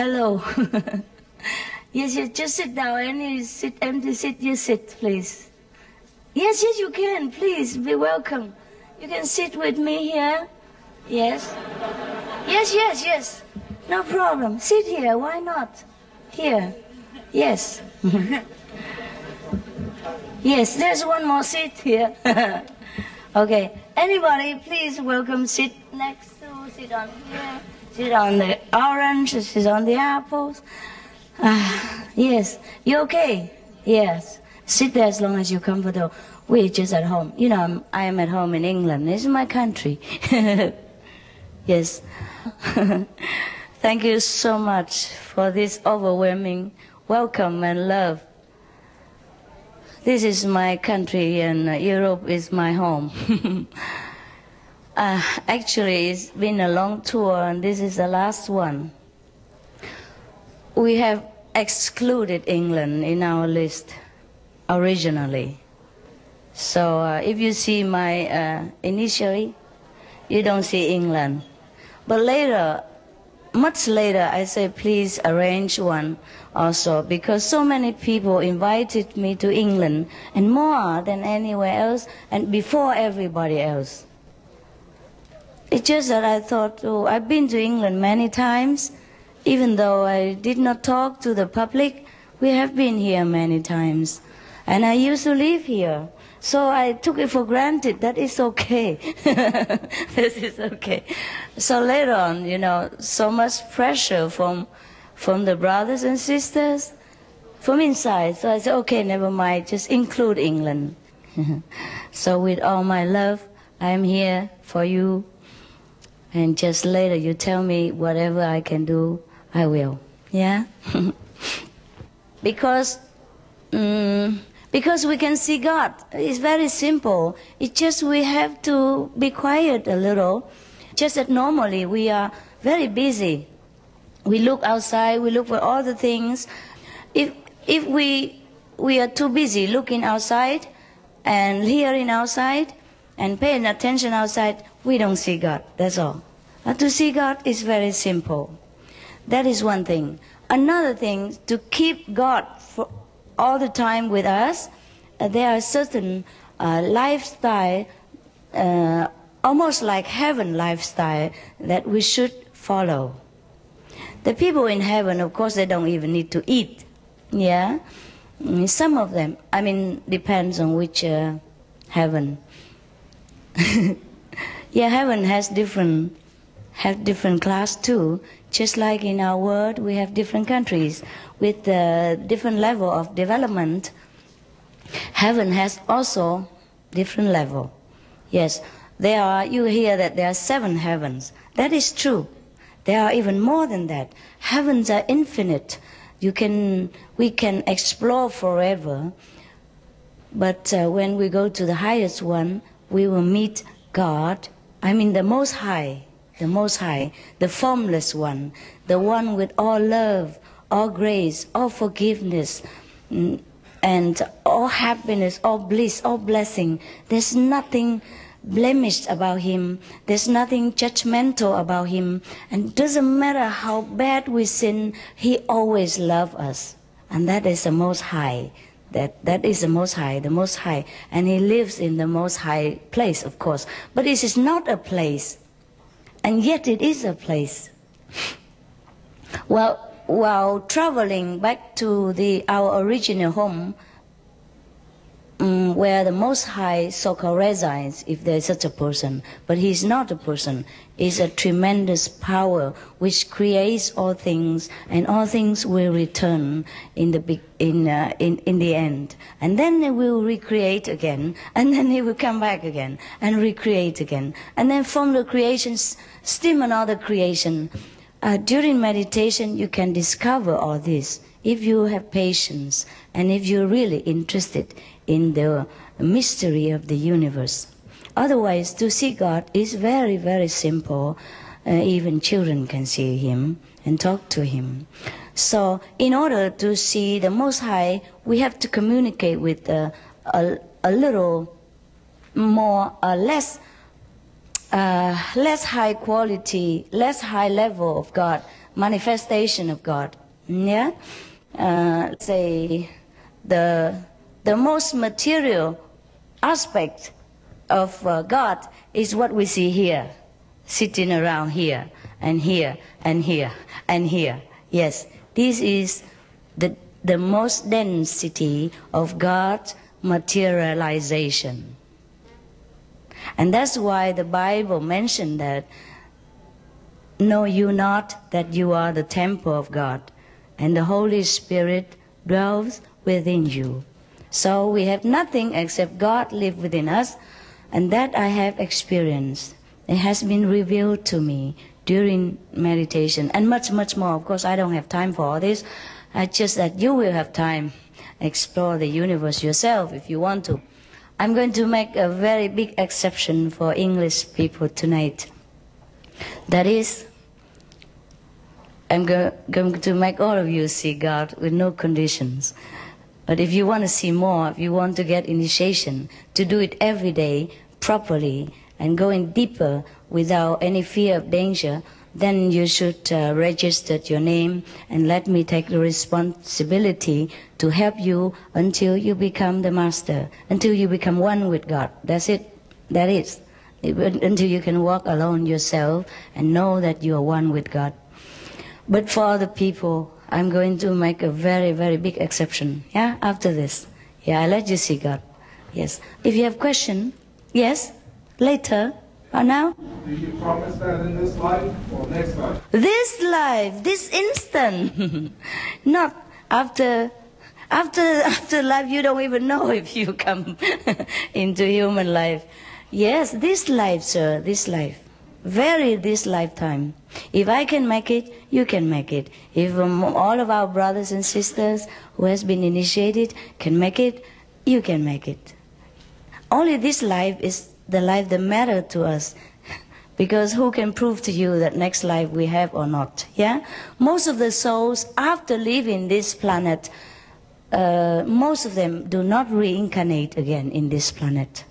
Hello. yes, yes, just sit down. Any sit, empty seat, you sit, please. Yes, yes, you can. Please be welcome. You can sit with me here. Yes. Yes, yes, yes. No problem. Sit here. Why not? Here. Yes. yes, there's one more seat here. okay. Anybody, please welcome. Sit next to, sit on here. Sit on the orange. Sit on the apples. Uh, yes. You okay? Yes. Sit there as long as you're comfortable. We're just at home. You know, I'm, I am at home in England. This is my country. yes. Thank you so much for this overwhelming welcome and love. This is my country and Europe is my home. uh, actually, it's been a long tour and this is the last one. We have excluded England in our list originally. So uh, if you see my uh, initially, you don't see England. But later, much later, I said, please arrange one also because so many people invited me to England and more than anywhere else and before everybody else. It's just that I thought, oh, I've been to England many times, even though I did not talk to the public. We have been here many times, and I used to live here. So I took it for granted that it's okay. this is okay. So later on, you know, so much pressure from from the brothers and sisters from inside. So I said, okay, never mind, just include England. so with all my love, I'm here for you. And just later you tell me whatever I can do, I will. Yeah? because um, because we can see God. It's very simple. It's just we have to be quiet a little. Just that normally we are very busy. We look outside, we look for all the things. If if we we are too busy looking outside and hearing outside and paying attention outside, we don't see God. That's all. But to see God is very simple. That is one thing. Another thing, to keep God for all the time with us, uh, there are certain uh, lifestyle, uh, almost like heaven lifestyle, that we should follow. The people in heaven, of course, they don't even need to eat. Yeah, mm, some of them. I mean, depends on which uh, heaven. yeah, heaven has different have different class too. Just like in our world, we have different countries with different level of development. Heaven has also different level. Yes, there are. You hear that there are seven heavens. That is true. There are even more than that. Heavens are infinite. You can, we can explore forever. But uh, when we go to the highest one, we will meet God. I mean, the Most High, the Most High, the formless one, the one with all love, all grace, all forgiveness, mm, and all happiness, all bliss, all blessing. There's nothing blemished about him. There's nothing judgmental about him. And doesn't matter how bad we sin, he always loves us. And that is the most high. That that is the most high, the most high. And he lives in the most high place, of course. But this is not a place. And yet it is a place. Well, while traveling back to the our original home, um, where the Most High so-called resides, if there is such a person, but he is not a person, is a tremendous power which creates all things, and all things will return in the in uh, in in the end, and then it will recreate again, and then it will come back again and recreate again, and then from the creations, still another creation. Uh, during meditation, you can discover all this if you have patience and if you're really interested in the mystery of the universe. Otherwise, to see God is very, very simple. Uh, even children can see Him and talk to Him. So, in order to see the Most High, we have to communicate with uh, a, a little more, uh, less less high quality, less high level of God, manifestation of God. Yeah, uh, say the the most material aspect of uh, God is what we see here, sitting around here and here and here and here. Yes, this is the the most density of God's materialization. And that's why the Bible mentioned that know you not that you are the temple of God and the Holy Spirit dwells within you. So we have nothing except God live within us and that I have experienced. It has been revealed to me during meditation and much, much more. Of course, I don't have time for all this. I just that you will have time explore the universe yourself if you want to. I'm going to make a very big exception for English people tonight. That is, I'm go- going to make all of you see God with no conditions. But if you want to see more, if you want to get initiation, to do it every day properly and going deeper without any fear of danger, then you should uh, register your name and let me take the responsibility to help you until you become the master, until you become one with God. That's it. That is. Until you can walk alone yourself and know that you are one with God. But for other people, I'm going to make a very, very big exception. Yeah, after this. Yeah, I let you see God. Yes. If you have question, yes, later. Or now? Do you promise that in this life or next life? This life, this instant. Not after after after life you don't even know if you come into human life. Yes, this life, sir, this life. Very this lifetime. If I can make it, you can make it. If um, all of our brothers and sisters who has been initiated can make it, you can make it. Only this life is the life that matter to us. Because who can prove to you that next life we have or not? Yeah? Most of the souls, after leaving this planet, uh, most of them do not reincarnate again in this planet.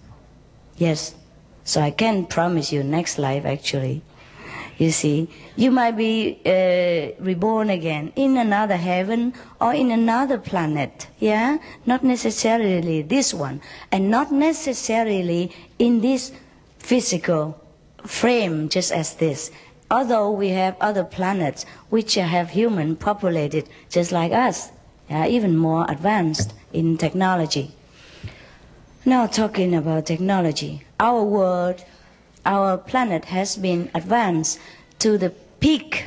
Yes. So I can promise you next life actually. You see, you might be uh, reborn again in another heaven or in another planet. Yeah? Not necessarily this one. And not necessarily in this physical frame just as this. Although we have other planets which have human populated just like us, yeah, even more advanced in technology. Now talking about technology, our world, our planet has been advanced to the peak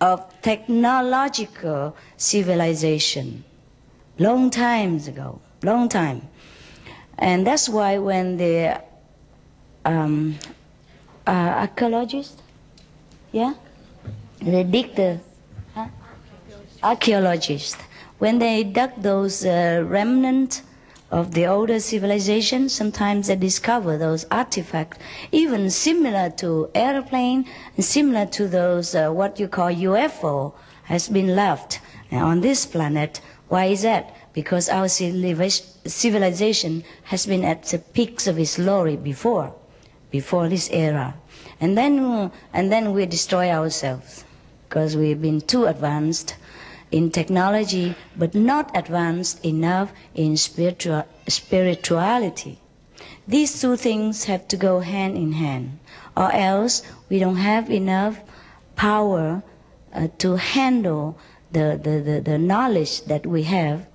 of technological civilization long times ago, long time. And that's why when the um, uh, archaeologists, yeah, they dig the huh? archaeologists, when they dug those uh, remnants of the older civilization, sometimes they discover those artifacts, even similar to airplane similar to those uh, what you call UFO has been left on this planet. Why is that? Because our civilization has been at the peaks of its glory before, before this era, and then and then we destroy ourselves because we've been too advanced in technology, but not advanced enough in spiritual, spirituality. These two things have to go hand in hand, or else we don't have enough power uh, to handle the, the, the, the knowledge that we have.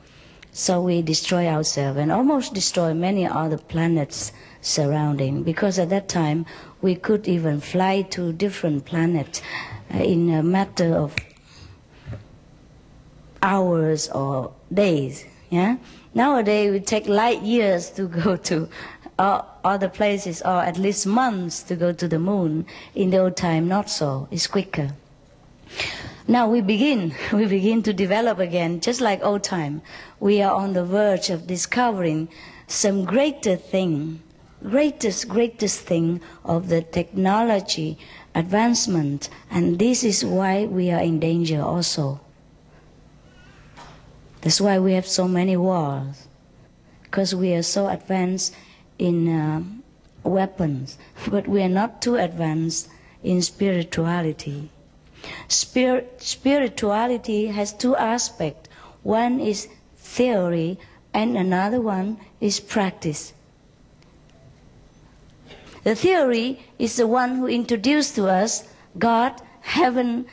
So we destroy ourselves and almost destroy many other planets surrounding because at that time we could even fly to different planets uh, in a matter of hours or days. Yeah. Nowadays we take light years to go to uh, other places, or at least months to go to the moon. In the old time, not so. It's quicker. Now we begin. We begin to develop again, just like old time. We are on the verge of discovering some greater thing, greatest, greatest thing of the technology advancement, and this is why we are in danger also. That's why we have so many wars, because we are so advanced in uh, weapons, but we are not too advanced in spirituality. Spirit, spirituality has two aspects. One is theory and another one is practice. The theory is the one who introduced to us God, heaven,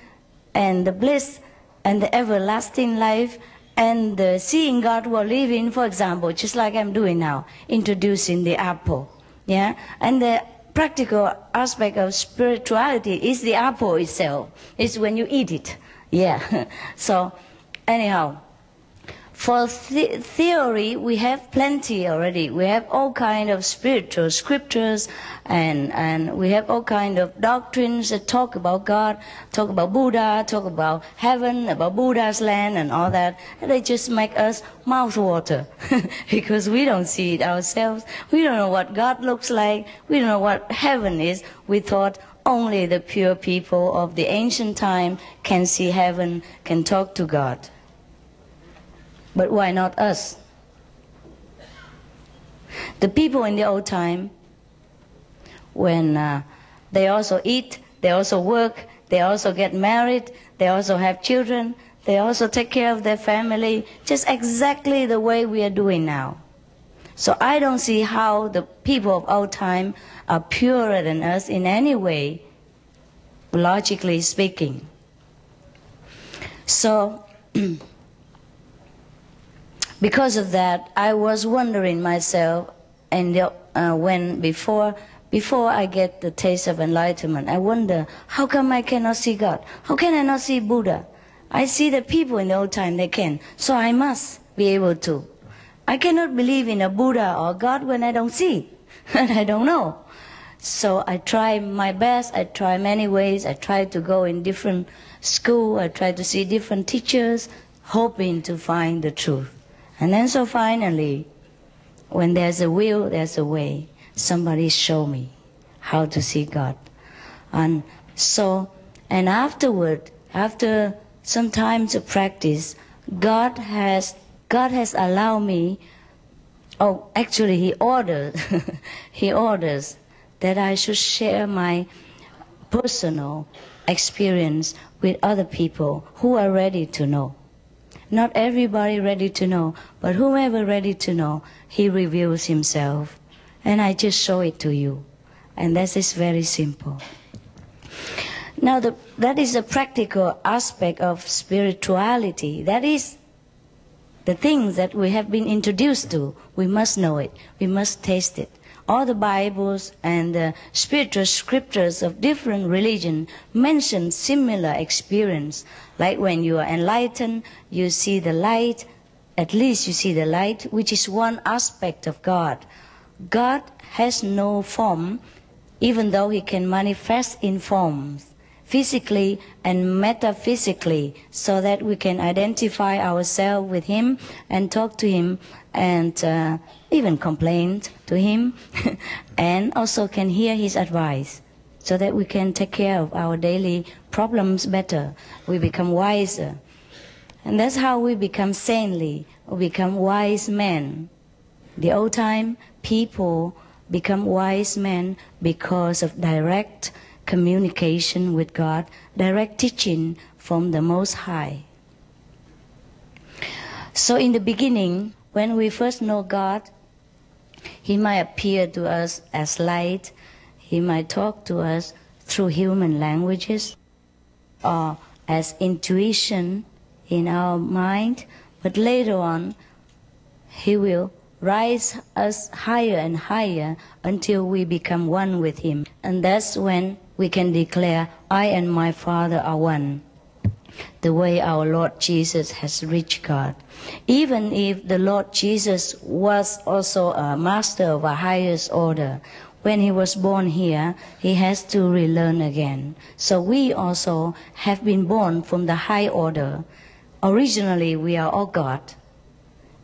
and the bliss and the everlasting life and seeing God we're living, for example, just like I'm doing now, introducing the apple. Yeah? And the practical aspect of spirituality is the apple itself. It's when you eat it. Yeah. so, anyhow, for the theory, we have plenty already. We have all kind of spiritual scriptures, and and we have all kind of doctrines that talk about God, talk about Buddha, talk about heaven, about Buddha's land, and all that. And they just make us mouth water because we don't see it ourselves. We don't know what God looks like. We don't know what heaven is. We thought only the pure people of the ancient time can see heaven, can talk to God. But why not us? The people in the old time, when uh, they also eat, they also work, they also get married, they also have children, they also take care of their family, just exactly the way we are doing now. So I don't see how the people of old time are purer than us in any way, logically speaking. So because of that, I was wondering myself, and uh, when before before I get the taste of enlightenment, I wonder how come I cannot see God? How can I not see Buddha? I see the people in the old time they can, so I must be able to. I cannot believe in a Buddha or God when I don't see, and I don't know. So I try my best. I try many ways. I try to go in different school. I try to see different teachers, hoping to find the truth. And then so finally, when there's a will, there's a way. Somebody show me how to see God. And so, and afterward, after some time to practice, God has, God has allowed me, oh, actually he orders, he orders that I should share my personal experience with other people who are ready to know. Not everybody ready to know, but whomever ready to know, he reveals himself. And I just show it to you. And that is very simple. Now, the, that is the practical aspect of spirituality. That is the things that we have been introduced to. We must know it. We must taste it all the Bibles and the spiritual scriptures of different religion mention similar experience. Like when you are enlightened, you see the light, at least you see the light, which is one aspect of God. God has no form, even though he can manifest in forms physically and metaphysically so that we can identify ourselves with him and talk to him and uh, even complain to him and also can hear his advice so that we can take care of our daily problems better. We become wiser. And that's how we become saintly. We become wise men. The old time people become wise men because of direct communication with God, direct teaching from the Most High. So, in the beginning, when we first know God, He might appear to us as light, He might talk to us through human languages, or as intuition in our mind, but later on, He will rise us higher and higher until we become one with Him. And that's when we can declare, I and my Father are one. The way our Lord Jesus has reached God. Even if the Lord Jesus was also a master of a highest order, when he was born here, he has to relearn again. So we also have been born from the high order. Originally, we are all God.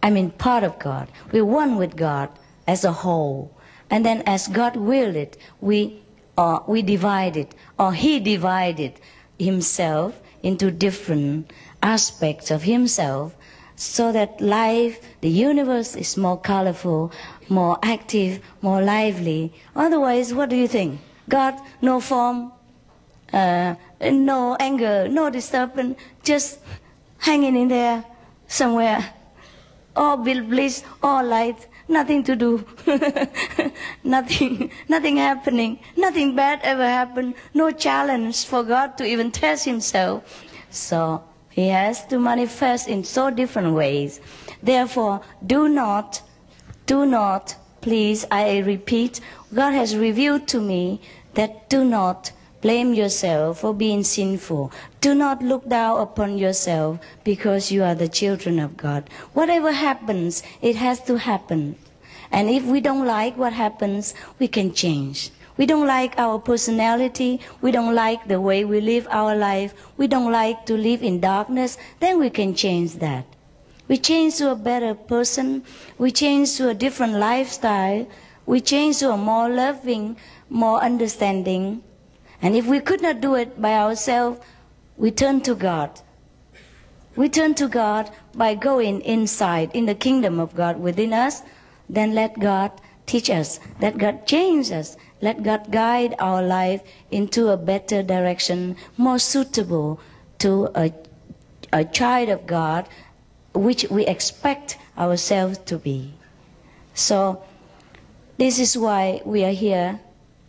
I mean, part of God. We're one with God as a whole. And then as God willed it, we or we divided, or he divided himself into different aspects of himself so that life, the universe is more colorful, more active, more lively. Otherwise, what do you think? God, no form, uh, no anger, no disturbance, just hanging in there somewhere. All bliss, all light, nothing to do. nothing, nothing happening, nothing bad ever happened, no challenge for God to even test himself. So he has to manifest in so different ways. Therefore, do not, do not, please, I repeat, God has revealed to me that do not blame yourself for being sinful. Do not look down upon yourself because you are the children of God. Whatever happens, it has to happen. And if we don't like what happens, we can change. We don't like our personality. We don't like the way we live our life. We don't like to live in darkness. Then we can change that. We change to a better person. We change to a different lifestyle. We change to a more loving, more understanding. And if we could not do it by ourselves, we turn to God. We turn to God by going inside in the kingdom of God within us. Then let God teach us. Let God change us. Let God guide our life into a better direction, more suitable to a, a child of God, which we expect ourselves to be. So, this is why we are here,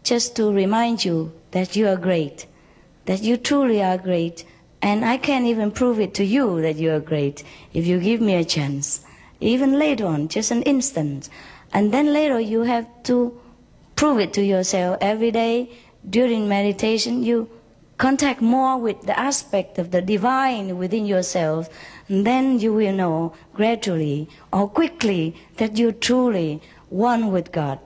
just to remind you that you are great, that you truly are great, and I can even prove it to you that you are great if you give me a chance. Even later on, just an instant. And then later you have to prove it to yourself every day during meditation. You contact more with the aspect of the divine within yourself, and then you will know gradually or quickly that you're truly one with God.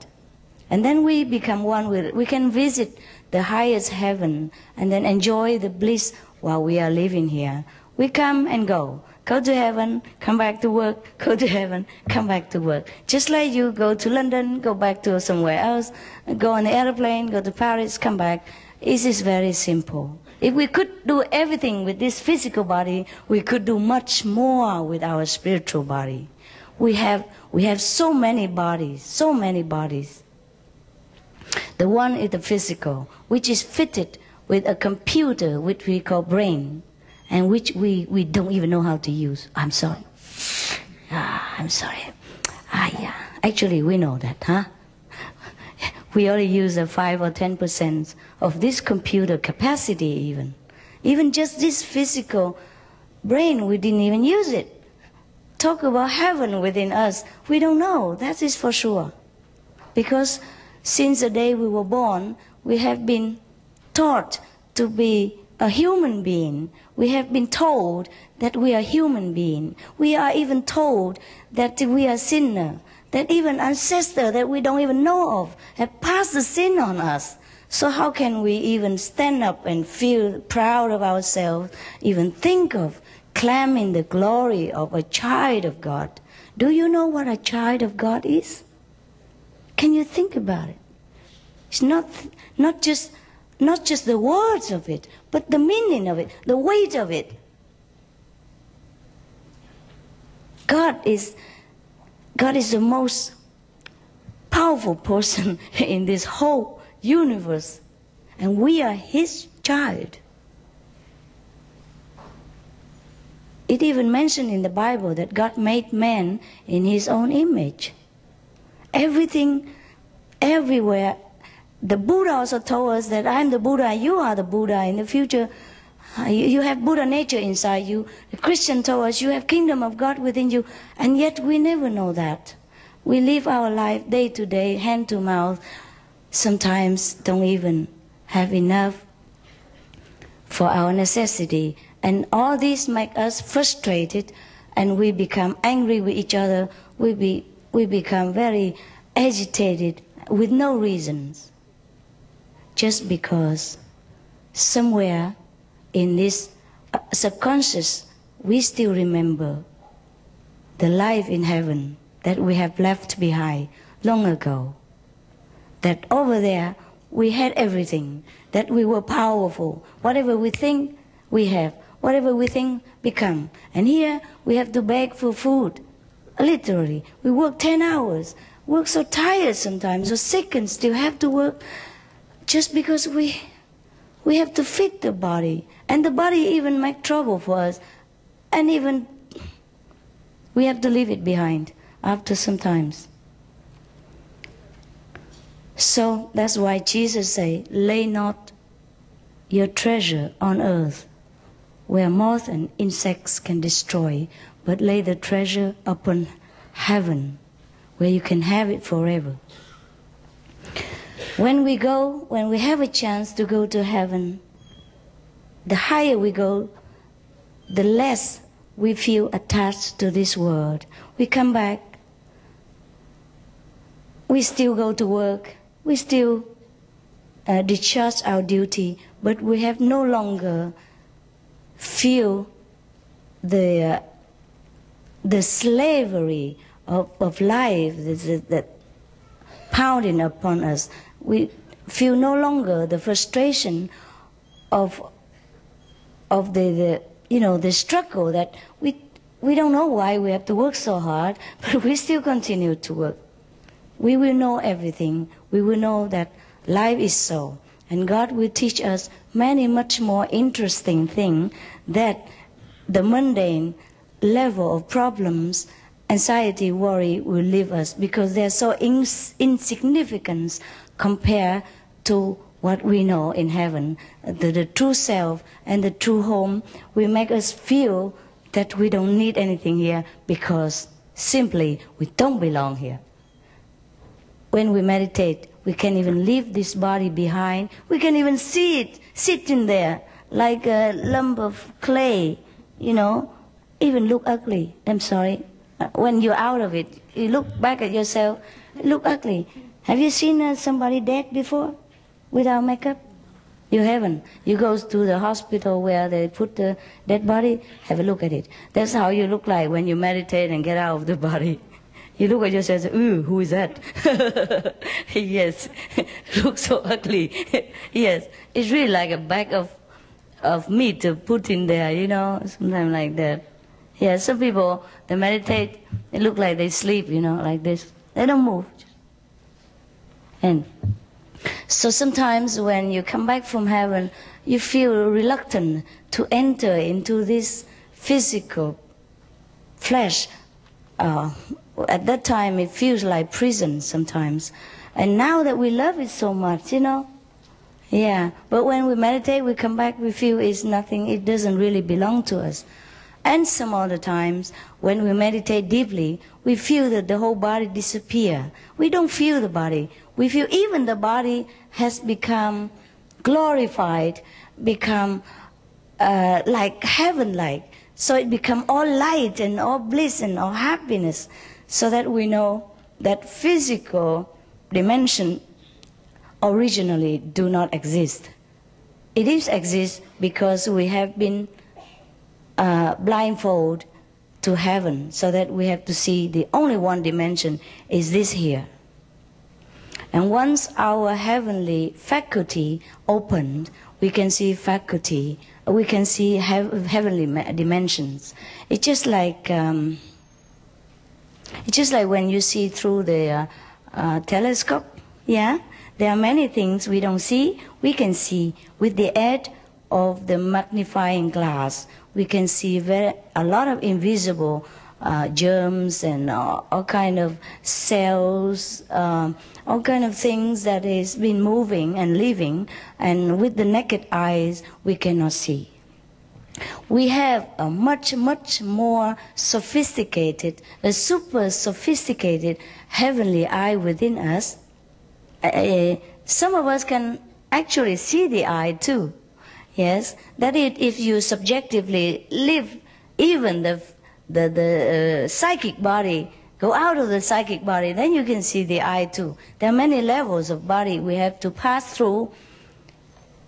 And then we become one with. We can visit the highest heaven and then enjoy the bliss while we are living here. We come and go. Go to heaven, come back to work, go to heaven, come back to work. Just like you go to London, go back to somewhere else, go on the airplane, go to Paris, come back. It is very simple. If we could do everything with this physical body, we could do much more with our spiritual body. We have, we have so many bodies, so many bodies. The one is the physical, which is fitted with a computer, which we call brain and which we, we don't even know how to use. I'm sorry. Ah, I'm sorry. Ah, yeah. Actually, we know that, huh? We only use a 5 or 10% of this computer capacity, even. Even just this physical brain, we didn't even use it. Talk about heaven within us. We don't know. That is for sure. Because since the day we were born, we have been taught to be a human being. We have been told that we are human being. We are even told that we are sinner. That even ancestors that we don't even know of have passed the sin on us. So how can we even stand up and feel proud of ourselves, even think of claiming the glory of a child of God? Do you know what a child of God is? Can you think about it? It's not, not just not just the words of it, but the meaning of it, the weight of it. God is, God is the most powerful person in this whole universe, and we are His child. It even mentioned in the Bible that God made man in His own image. Everything, everywhere, the Buddha also told us that I'm the Buddha, you are the Buddha. In the future, uh, you have Buddha nature inside you. The Christian us you have kingdom of God within you, and yet we never know that. We live our life day to day, hand to mouth. Sometimes don't even have enough for our necessity, and all this make us frustrated, and we become angry with each other. We be we become very agitated with no reasons just because somewhere in this uh, subconscious we still remember the life in heaven that we have left behind long ago. That over there we had everything, that we were powerful. Whatever we think we have, whatever we think become. And here we have to beg for food. Literally, we work 10 hours, work so tired sometimes, so sick and still have to work just because we we have to feed the body. And the body even make trouble for us. And even we have to leave it behind after some times. So that's why Jesus say, lay not your treasure on earth where moth and insects can destroy, but lay the treasure upon heaven where you can have it forever. When we go, when we have a chance to go to heaven, the higher we go, the less we feel attached to this world. We come back, we still go to work, we still uh, discharge our duty, but we have no longer feel the uh, the slavery of, of life that, that pounding upon us. We feel no longer the frustration of of the, the you know the struggle that we we don't know why we have to work so hard, but we still continue to work. We will know everything. We will know that life is so. And God will teach us many much more interesting things that the mundane level of problems, anxiety, worry will leave us because they're so ins- insignificant compared to what we know in heaven. The, the true self and the true home will make us feel that we don't need anything here because simply we don't belong here. When we meditate, we can even leave this body behind. We can even see it sitting there like a lump of clay, you know, even look ugly. I'm sorry. When you're out of it, you look back at yourself, look ugly. Have you seen uh, somebody dead before without makeup? You haven't. You go to the hospital where they put the dead body, have a look at it. That's how you look like when you meditate and get out of the body. You look at yourself and say, ooh, who is that? yes, looks so ugly. yes, it's really like a bag of, of meat to put in there, you know, sometimes like that. Yeah, some people, they meditate, they look like they sleep, you know, like this. They don't move. And so sometimes when you come back from heaven, you feel reluctant to enter into this physical flesh uh, at that time it feels like prison sometimes. And now that we love it so much, you know, yeah. But when we meditate, we come back, we feel it's nothing, it doesn't really belong to us. And some other times, when we meditate deeply, we feel that the whole body disappear. We don't feel the body. We feel even the body has become glorified, become uh, like heaven-like. So it become all light and all bliss and all happiness so that we know that physical dimension originally do not exist. It is exist because we have been uh, blindfolded to heaven so that we have to see the only one dimension is this here. And once our heavenly faculty opened, we can see faculty, we can see heavenly dimensions. It's just like um, it's just like when you see through the uh, uh, telescope, yeah? There are many things we don't see, we can see with the aid of the magnifying glass. We can see very, a lot of invisible uh, germs and uh, all kind of cells, um, all kind of things that is been moving and living, and with the naked eyes we cannot see we have a much, much more sophisticated, a super sophisticated heavenly eye within us. Uh, some of us can actually see the eye too. Yes, that it, if you subjectively live even the, the, the uh, psychic body, go out of the psychic body, then you can see the eye too. There are many levels of body we have to pass through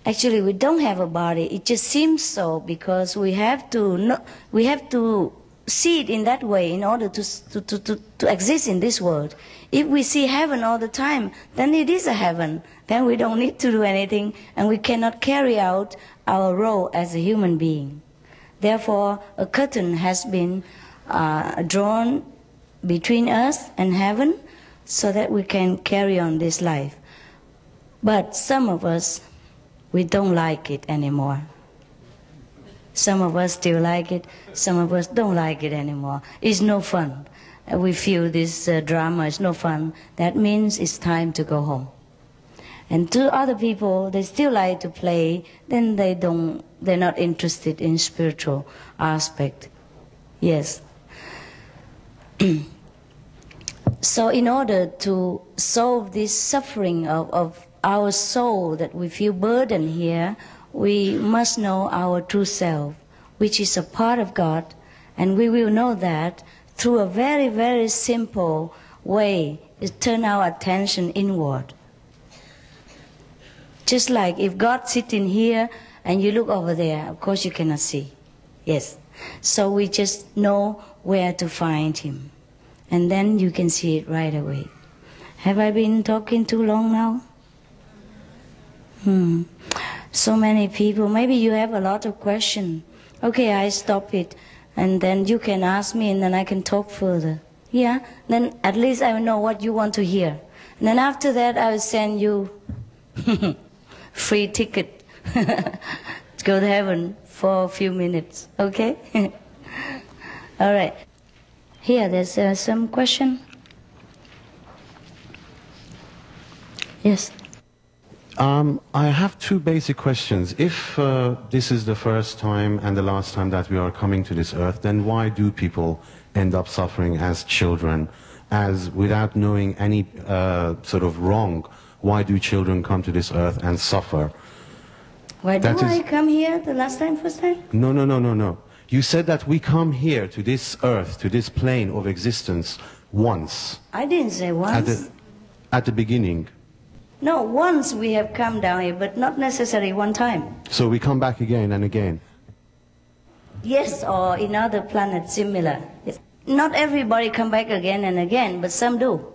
actually we don't have a body. It just seems so because we have to know, we have to see it in that way in order to, to, to, to, to exist in this world. If we see heaven all the time, then it is a heaven. Then we don't need to do anything and we cannot carry out our role as a human being. Therefore, a curtain has been uh, drawn between us and heaven so that we can carry on this life. But some of us, we don't like it anymore. Some of us still like it, some of us don't like it anymore. It's no fun. We feel this uh, drama is no fun. That means it's time to go home. And to other people, they still like to play, then they don't, they're not interested in spiritual aspect. Yes. so in order to solve this suffering of, of our soul that we feel burdened here, we must know our true self, which is a part of God, and we will know that through a very, very simple way is turn our attention inward. Just like if God sitting here and you look over there, of course you cannot see. Yes. So we just know where to find him. And then you can see it right away. Have I been talking too long now? Hmm. So many people. Maybe you have a lot of questions. Okay, I stop it. And then you can ask me and then I can talk further. Yeah? Then at least I know what you want to hear. And then after that I will send you free ticket to go to heaven for a few minutes. Okay? All right. Here, there's uh, some question. Yes. Um, I have two basic questions. If uh, this is the first time and the last time that we are coming to this earth, then why do people end up suffering as children, as without knowing any uh, sort of wrong? why do children come to this earth and suffer? Why do that I is... come here the last time, first time? No, no, no, no, no. You said that we come here to this earth, to this plane of existence once. I didn't say once. At the, at the beginning. No, once we have come down here, but not necessarily one time. So we come back again and again? Yes, or in other planets similar. Not everybody come back again and again, but some do.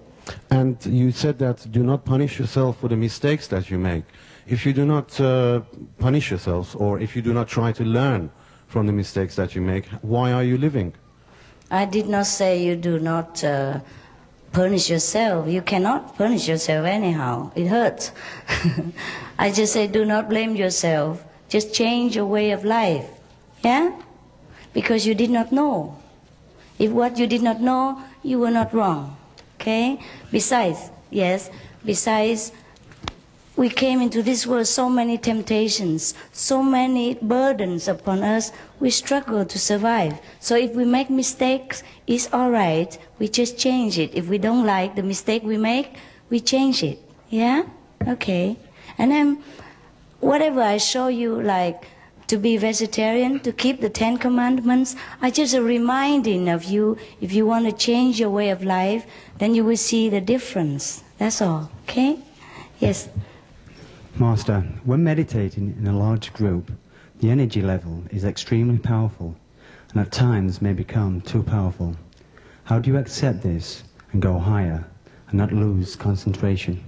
And you said that do not punish yourself for the mistakes that you make. If you do not uh, punish yourselves, or if you do not try to learn from the mistakes that you make, why are you living? I did not say you do not uh, punish yourself. You cannot punish yourself anyhow. It hurts. I just say do not blame yourself. Just change your way of life. Yeah? Because you did not know. If what you did not know, you were not wrong. Okay? Besides, yes, besides, we came into this world so many temptations, so many burdens upon us, we struggle to survive. So if we make mistakes, it's all right. We just change it. If we don't like the mistake we make, we change it. Yeah? Okay. And then whatever I show you, like to be vegetarian, to keep the Ten Commandments, are just a reminding of you. If you want to change your way of life, then you will see the difference. That's all. Okay? Yes. Master, when meditating in a large group, the energy level is extremely powerful and at times may become too powerful. How do you accept this and go higher and not lose concentration?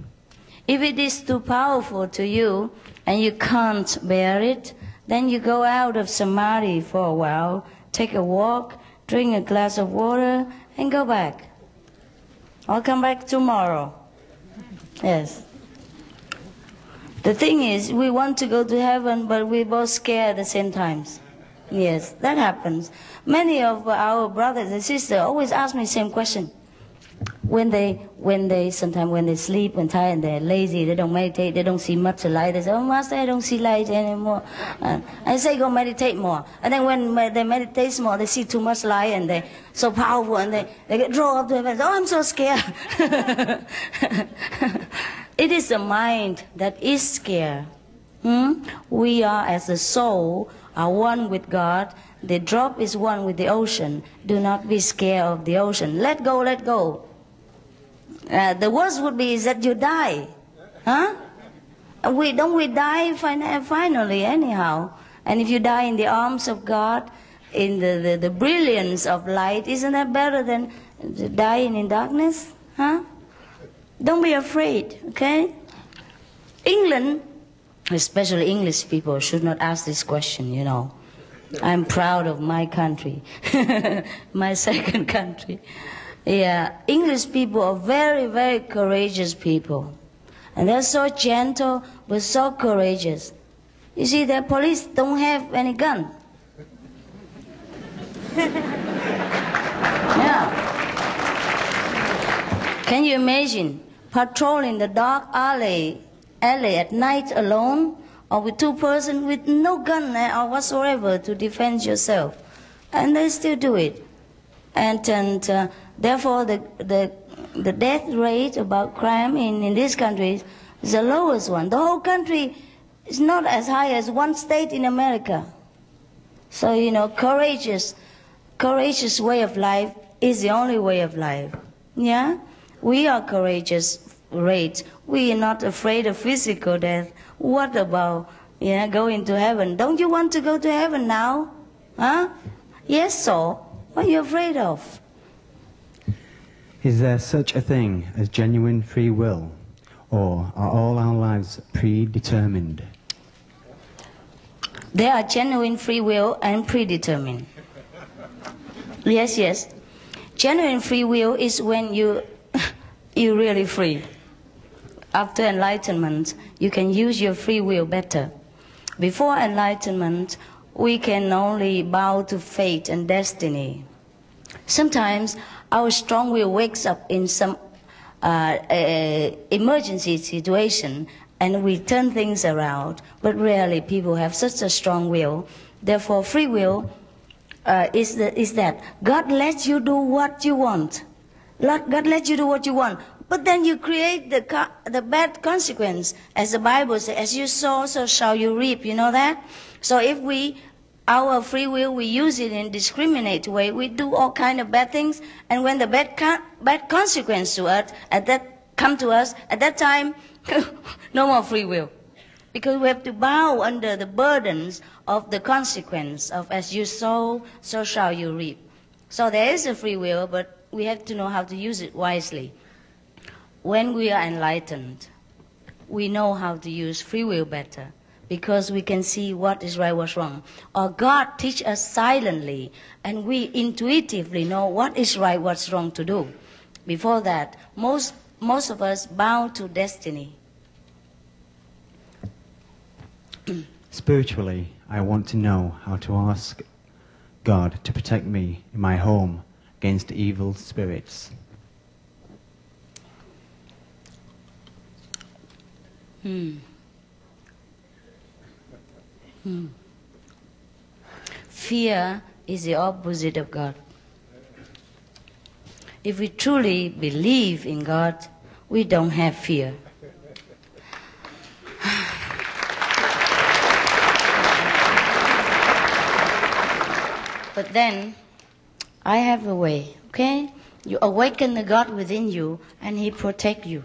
If it is too powerful to you and you can't bear it, then you go out of samadhi for a while, take a walk, drink a glass of water, and go back. I'll come back tomorrow. Yes. The thing is, we want to go to heaven, but we're both scared at the same times. Yes, that happens. Many of our brothers and sisters always ask me the same question when they when they sometimes when they sleep when tired and they're lazy they don't meditate they don't see much light they say oh master i don't see light anymore and i say go meditate more and then when they meditate more they see too much light and they're so powerful and they, they get drawn up to heaven oh i'm so scared it is the mind that is scared hmm? we are as a soul are one with god the drop is one with the ocean do not be scared of the ocean let go let go uh, the worst would be that you die. Huh? We don't we die fin- finally anyhow. And if you die in the arms of God, in the, the, the brilliance of light, isn't that better than dying in darkness? Huh? Don't be afraid, okay? England, especially English people, should not ask this question, you know. I'm proud of my country, my second country. Yeah, English people are very, very courageous people. And they're so gentle, but so courageous. You see, the police don't have any gun. yeah. Can you imagine patrolling the dark alley, alley at night alone, or with two persons with no gun or whatsoever to defend yourself? And they still do it. And, and uh, therefore, the, the, the death rate about crime in, in this country is the lowest one. The whole country is not as high as one state in America. So, you know, courageous, courageous way of life is the only way of life. Yeah? We are courageous rate. We are not afraid of physical death. What about, yeah, going to heaven? Don't you want to go to heaven now? Huh? Yes, so. What are you afraid of? Is there such a thing as genuine free will? Or are all our lives predetermined? There are genuine free will and predetermined. Yes, yes. Genuine free will is when you you're really free. After enlightenment, you can use your free will better. Before enlightenment, we can only bow to fate and destiny. Sometimes our strong will wakes up in some uh, uh, emergency situation and we turn things around, but rarely people have such a strong will. Therefore, free will uh, is, the, is that God lets you do what you want. God lets you do what you want. But then you create the, the bad consequence. As the Bible says, as you sow, so shall you reap. You know that? So if we, our free will, we use it in discriminate way, we do all kind of bad things. And when the bad, bad consequence to us, at that, come to us, at that time, no more free will. Because we have to bow under the burdens of the consequence of as you sow, so shall you reap. So there is a free will, but we have to know how to use it wisely. When we are enlightened, we know how to use free will better because we can see what is right, what's wrong. Or God teach us silently and we intuitively know what is right, what's wrong to do. Before that, most, most of us bow to destiny. Spiritually, I want to know how to ask God to protect me in my home against evil spirits. Hmm. Hmm. Fear is the opposite of God. If we truly believe in God, we don't have fear. but then I have a way, okay? You awaken the God within you and He protect you,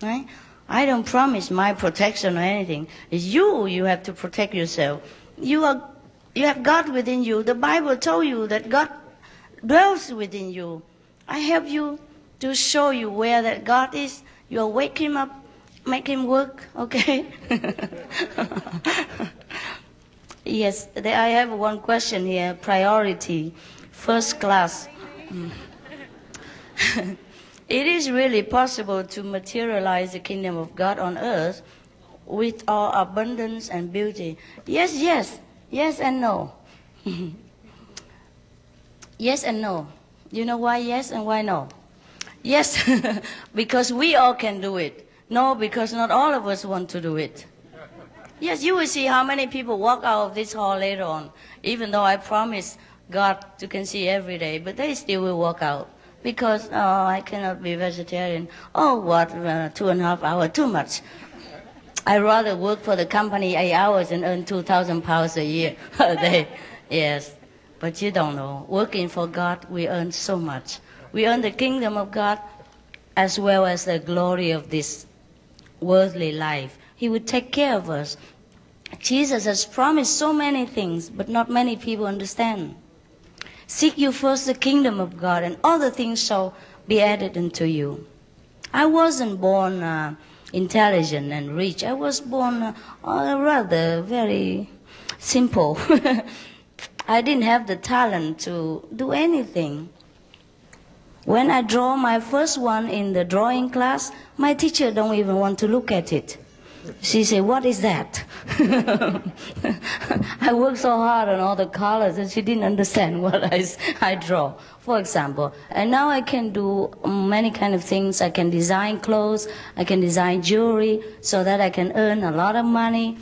right? I don't promise my protection or anything. It's you, you have to protect yourself. You are, you have God within you. The Bible told you that God dwells within you. I help you to show you where that God is. You wake him up, make him work, okay? yes, I have one question here. Priority first class. Mm. it is really possible to materialize the kingdom of God on earth with all abundance and beauty. Yes, yes, yes and no. yes and no. You know why yes and why no? Yes, because we all can do it. No, because not all of us want to do it. Yes, you will see how many people walk out of this hall later on, even though I promise God you can see every day, but they still will walk out because oh, I cannot be vegetarian. Oh, what uh, two and a half hours too much. I rather work for the company eight hours and earn two thousand pounds a year. they, yes, but you don't know. Working for God, we earn so much. We earn the kingdom of God as well as the glory of this worldly life. He would take care of us. Jesus has promised so many things, but not many people understand. Seek you first the kingdom of God, and other things shall be added unto you. I wasn't born uh, intelligent and rich. I was born uh, rather very simple. I didn't have the talent to do anything. When I draw my first one in the drawing class, my teacher don't even want to look at it. She said, what is that? I worked so hard on all the colors and she didn't understand what I, I draw, for example. And now I can do mm, many kind of things. I can design clothes, I can design jewelry so that I can earn a lot of money,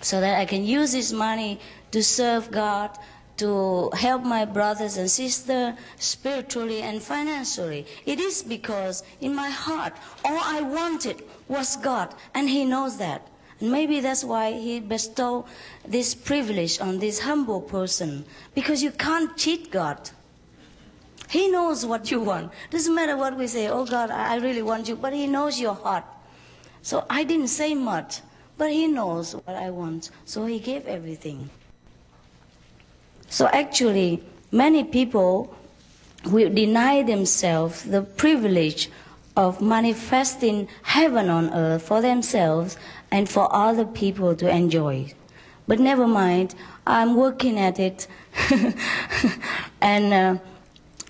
so that I can use this money to serve God, to help my brothers and sisters spiritually and financially. It is because in my heart, all I wanted was God, and He knows that. And maybe that's why He bestowed this privilege on this humble person, because you can't cheat God. He knows what you want. Doesn't matter what we say, oh God, I really want you, but He knows your heart. So I didn't say much, but He knows what I want. So He gave everything. So actually, many people will deny themselves the privilege of manifesting heaven on earth for themselves and for other people to enjoy. But never mind, I'm working at it. and uh,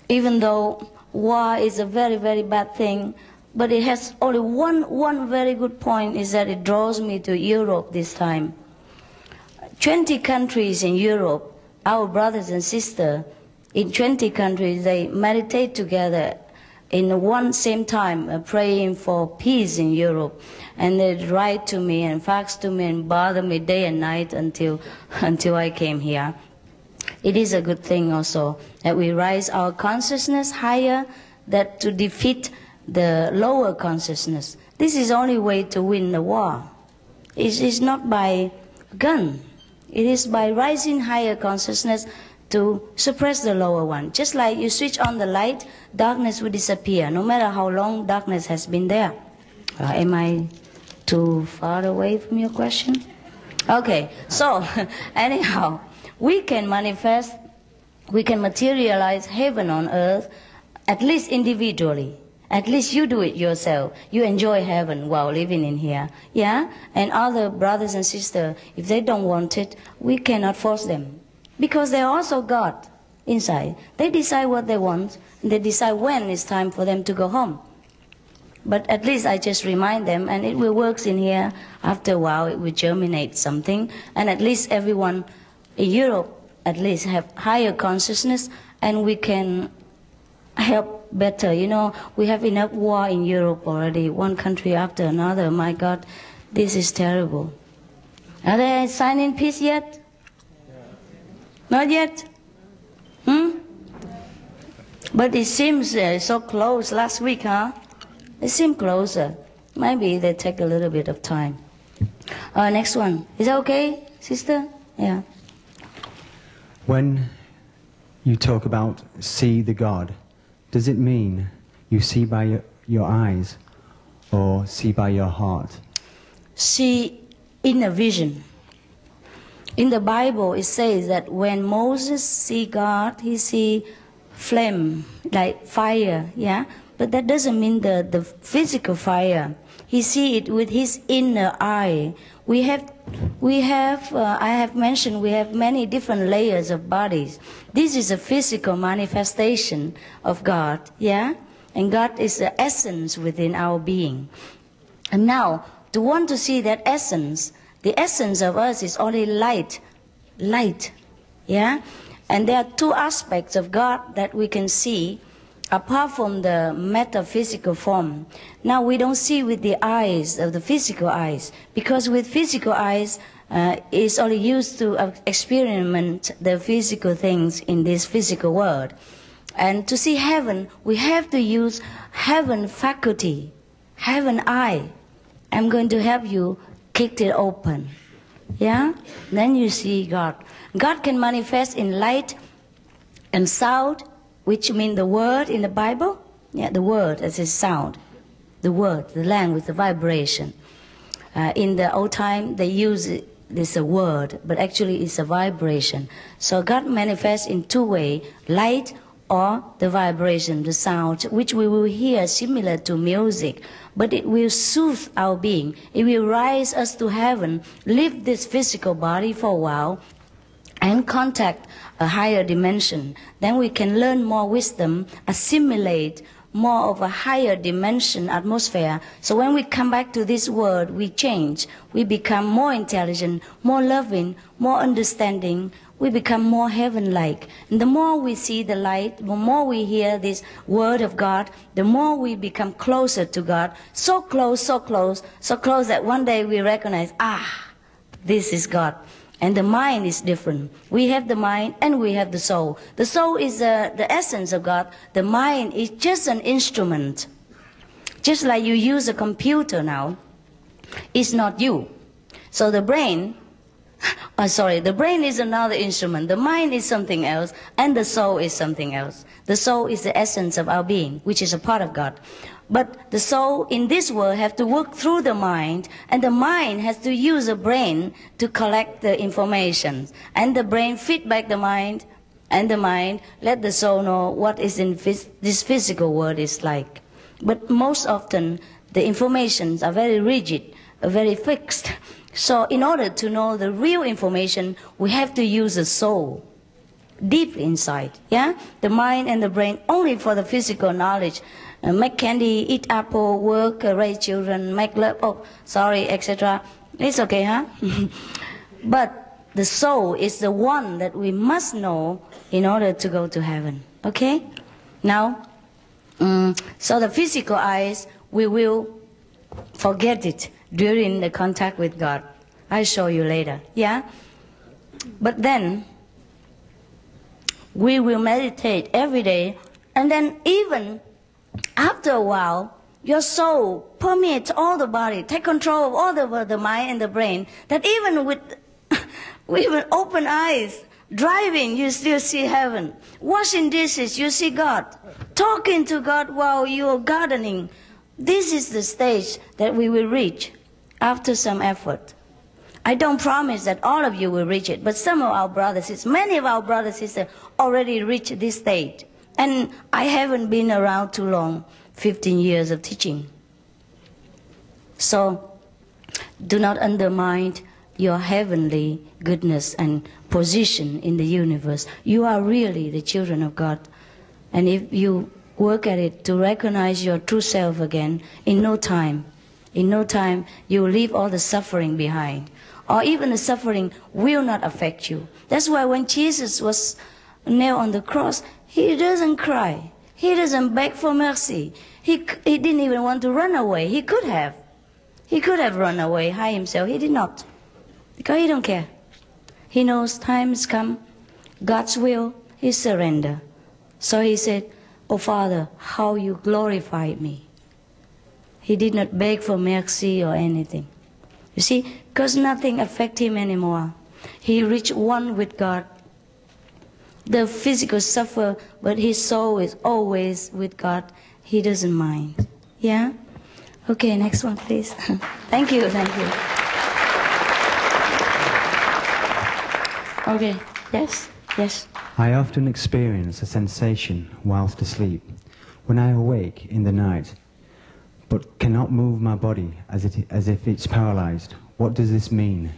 even though war is a very, very bad thing, but it has only one, one very good point is that it draws me to Europe this time. 20 countries in Europe our brothers and sisters in 20 countries, they meditate together in one same time, uh, praying for peace in Europe. And they write to me and fax to me and bother me day and night until, until I came here. It is a good thing also that we rise our consciousness higher that to defeat the lower consciousness. This is only way to win the war. It is not by gun. It is by rising higher consciousness to suppress the lower one. Just like you switch on the light, darkness will disappear, no matter how long darkness has been there. Uh, am I too far away from your question? Okay, so anyhow, we can manifest, we can materialize heaven on earth, at least individually. At least you do it yourself. You enjoy heaven while living in here. Yeah? And other brothers and sisters, if they don't want it, we cannot force them. Because they're also God inside. They decide what they want, and they decide when it's time for them to go home. But at least I just remind them, and it will work in here. After a while, it will germinate something, and at least everyone in Europe at least have higher consciousness, and we can help better. You know, we have enough war in Europe already, one country after another. My God, this is terrible. Are they signing peace yet? Not yet? Hmm? But it seems uh, so close last week, huh? It seemed closer. Maybe they take a little bit of time. Uh, next one. Is that okay, sister? Yeah. When you talk about see the God, does it mean you see by your, your eyes or see by your heart? See in a vision. In the Bible, it says that when Moses see God, he see flame like fire, yeah. But that doesn't mean the, the physical fire. He see it with his inner eye. We have, we have, uh, I have mentioned, we have many different layers of bodies. This is a physical manifestation of God, yeah? And God is the essence within our being. And now, to want to see that essence, the essence of us is only light, light, yeah? And there are two aspects of God that we can see apart from the metaphysical form. Now we don't see with the eyes of the physical eyes because with physical eyes uh, it's only used to uh, experiment the physical things in this physical world. And to see heaven, we have to use heaven faculty, heaven eye. I'm going to help you kick it open. Yeah? Then you see God. God can manifest in light and sound which mean the word in the Bible. Yeah, the word as a sound. The word, the language, the vibration. Uh, in the old time, they use it, this a word, but actually it's a vibration. So God manifests in two ways, light or the vibration, the sound, which we will hear similar to music, but it will soothe our being. It will rise us to heaven, leave this physical body for a while, and contact a higher dimension, then we can learn more wisdom, assimilate more of a higher dimension atmosphere. So when we come back to this world, we change. We become more intelligent, more loving, more understanding. We become more heaven-like. And the more we see the light, the more we hear this word of God, the more we become closer to God. So close, so close, so close that one day we recognize, ah, this is God. And the mind is different. We have the mind and we have the soul. The soul is uh, the essence of God. The mind is just an instrument. Just like you use a computer now, it's not you. So the brain, oh, sorry, the brain is another instrument. The mind is something else, and the soul is something else. The soul is the essence of our being, which is a part of God. But the soul in this world have to work through the mind, and the mind has to use the brain to collect the information. And the brain feedback the mind, and the mind let the soul know what is in this physical world is like. But most often, the informations are very rigid, very fixed. So in order to know the real information, we have to use the soul deep inside. Yeah? The mind and the brain only for the physical knowledge uh, make candy, eat apple, work, uh, raise children, make love, oh, sorry, etc. It's okay, huh? but the soul is the one that we must know in order to go to heaven. Okay? Now, um, so the physical eyes, we will forget it during the contact with God. I'll show you later. Yeah? But then, we will meditate every day, and then even after a while, your soul permeates all the body, take control of all the, the mind and the brain, that even with, with open eyes, driving, you still see heaven. Washing dishes, you see God. Talking to God while you're gardening. This is the stage that we will reach after some effort. I don't promise that all of you will reach it, but some of our brothers, many of our brothers and sisters already reached this stage. And I haven't been around too long, 15 years of teaching. So do not undermine your heavenly goodness and position in the universe. You are really the children of God. And if you work at it to recognize your true self again, in no time, in no time, you will leave all the suffering behind. Or even the suffering will not affect you. That's why when Jesus was nailed on the cross, he doesn't cry. He doesn't beg for mercy. He, he didn't even want to run away. He could have. He could have run away, hide himself. He did not. Because he don't care. He knows time has come. God's will, he surrender. So he said, Oh Father, how you glorified me. He did not beg for mercy or anything. You see, because nothing affect him anymore. He reached one with God the physical suffer, but his soul is always with God. He doesn't mind. Yeah? Okay, next one, please. thank you, thank you. Okay, yes, yes. I often experience a sensation whilst asleep when I awake in the night, but cannot move my body as, it, as if it's paralyzed. What does this mean?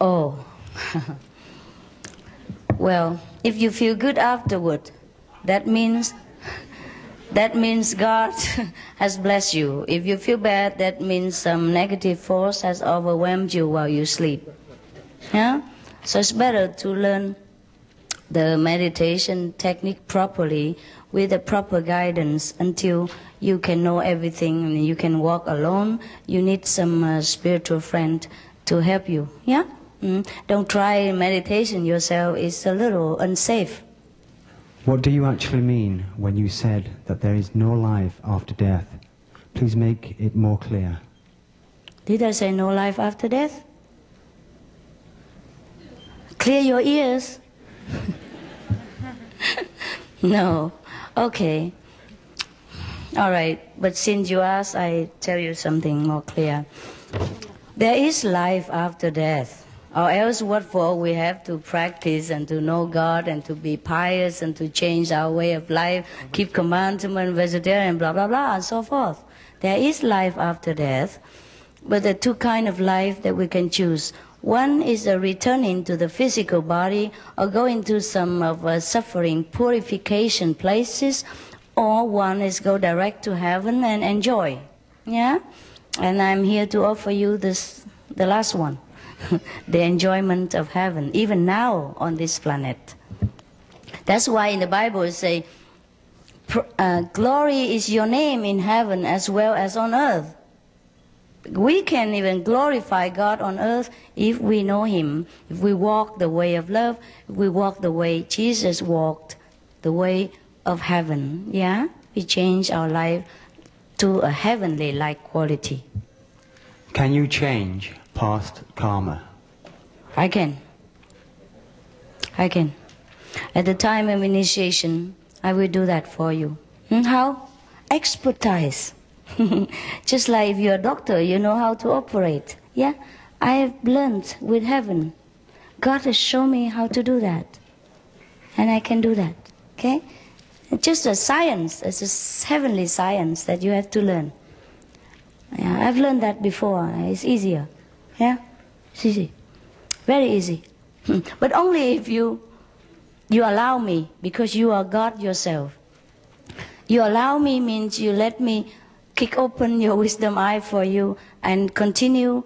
Oh. Well, if you feel good afterward, that means that means God has blessed you. If you feel bad, that means some negative force has overwhelmed you while you sleep. Yeah? So it's better to learn the meditation technique properly with the proper guidance until you can know everything and you can walk alone. You need some uh, spiritual friend to help you. Yeah? Mm, don't try meditation yourself, it's a little unsafe. What do you actually mean when you said that there is no life after death? Please make it more clear. Did I say no life after death? Clear your ears. no. Okay. All right. But since you asked, I tell you something more clear. There is life after death. Or else what for we have to practice and to know God and to be pious and to change our way of life, keep commandment, vegetarian, blah, blah, blah, and so forth. There is life after death, but there are two kind of life that we can choose. One is a returning to the physical body or going to some of uh, suffering purification places, or one is go direct to heaven and enjoy. Yeah? And I'm here to offer you this, the last one, the enjoyment of heaven, even now on this planet. That's why in the Bible it say, uh, glory is your name in heaven as well as on earth. We can even glorify God on earth if we know Him, if we walk the way of love, if we walk the way Jesus walked, the way of heaven. Yeah? We change our life to a heavenly like quality. Can you change past karma? I can. I can. At the time of initiation, I will do that for you. Hmm? How? Expertise. Just like if you're a doctor, you know how to operate. Yeah? I have learned with heaven. God has shown me how to do that. And I can do that. Okay? It's just a science, it's a heavenly science that you have to learn. Yeah, I've learned that before. It's easier. Yeah? It's easy. Very easy. but only if you you allow me because you are God yourself. You allow me means you let me kick open your wisdom eye for you and continue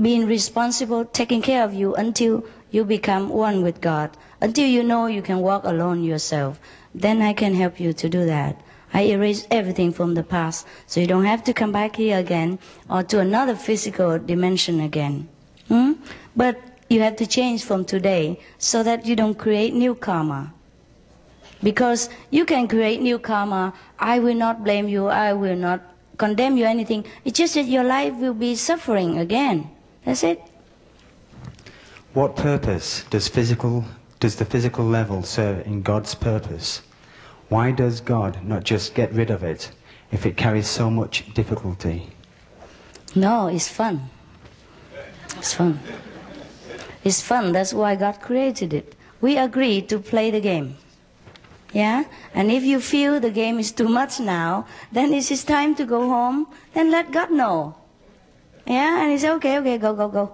being responsible, taking care of you until you become one with God, until you know you can walk alone yourself. Then I can help you to do that. I erase everything from the past so you don't have to come back here again or to another physical dimension again. Hmm? But you have to change from today so that you don't create new karma. Because you can create new karma. I will not blame you. I will not condemn you anything. It's just that your life will be suffering again. That's it. What purpose does physical does the physical level serve in God's purpose? Why does God not just get rid of it if it carries so much difficulty? No, it's fun. It's fun. It's fun. That's why God created it. We agree to play the game. Yeah? And if you feel the game is too much now, then it is time to go home, then let God know. Yeah? And he said, okay, okay, go, go, go.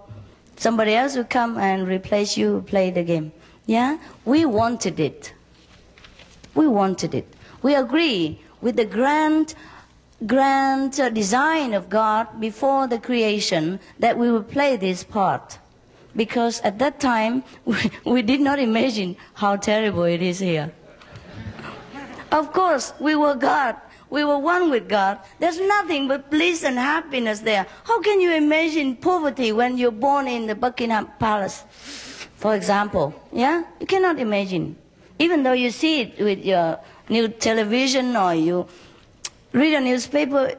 Somebody else will come and replace you, play the game. Yeah? We wanted it. We wanted it. We agree with the grand, grand uh, design of God before the creation that we will play this part. Because at that time, we, we did not imagine how terrible it is here. Of course, we were God. We were one with God. There's nothing but bliss and happiness there. How can you imagine poverty when you're born in the Buckingham Palace, for example? Yeah? You cannot imagine. Even though you see it with your new television or you read a newspaper,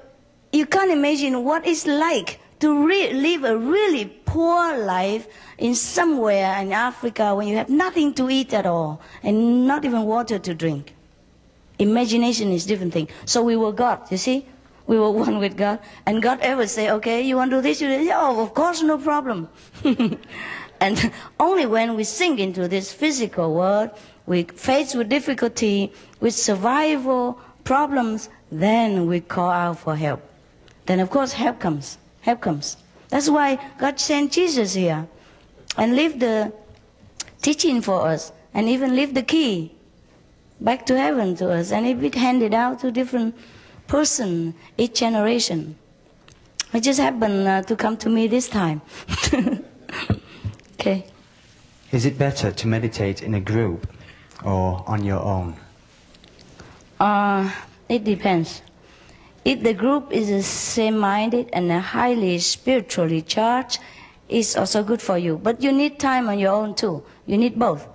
you can't imagine what it's like to re- live a really poor life in somewhere in Africa when you have nothing to eat at all and not even water to drink. Imagination is different thing. So we were God, you see? We were one with God. And God ever say, okay, you want to do this? You? Oh, of course, no problem. and only when we sink into this physical world, we face with difficulty, with survival problems, then we call out for help. Then of course help comes. Help comes. That's why God sent Jesus here and leave the teaching for us and even leave the key back to heaven to us, and it be handed out to different person each generation. It just happened uh, to come to me this time. okay. Is it better to meditate in a group or on your own? Uh, it depends. If the group is same-minded and highly spiritually charged, it's also good for you. But you need time on your own too. You need both.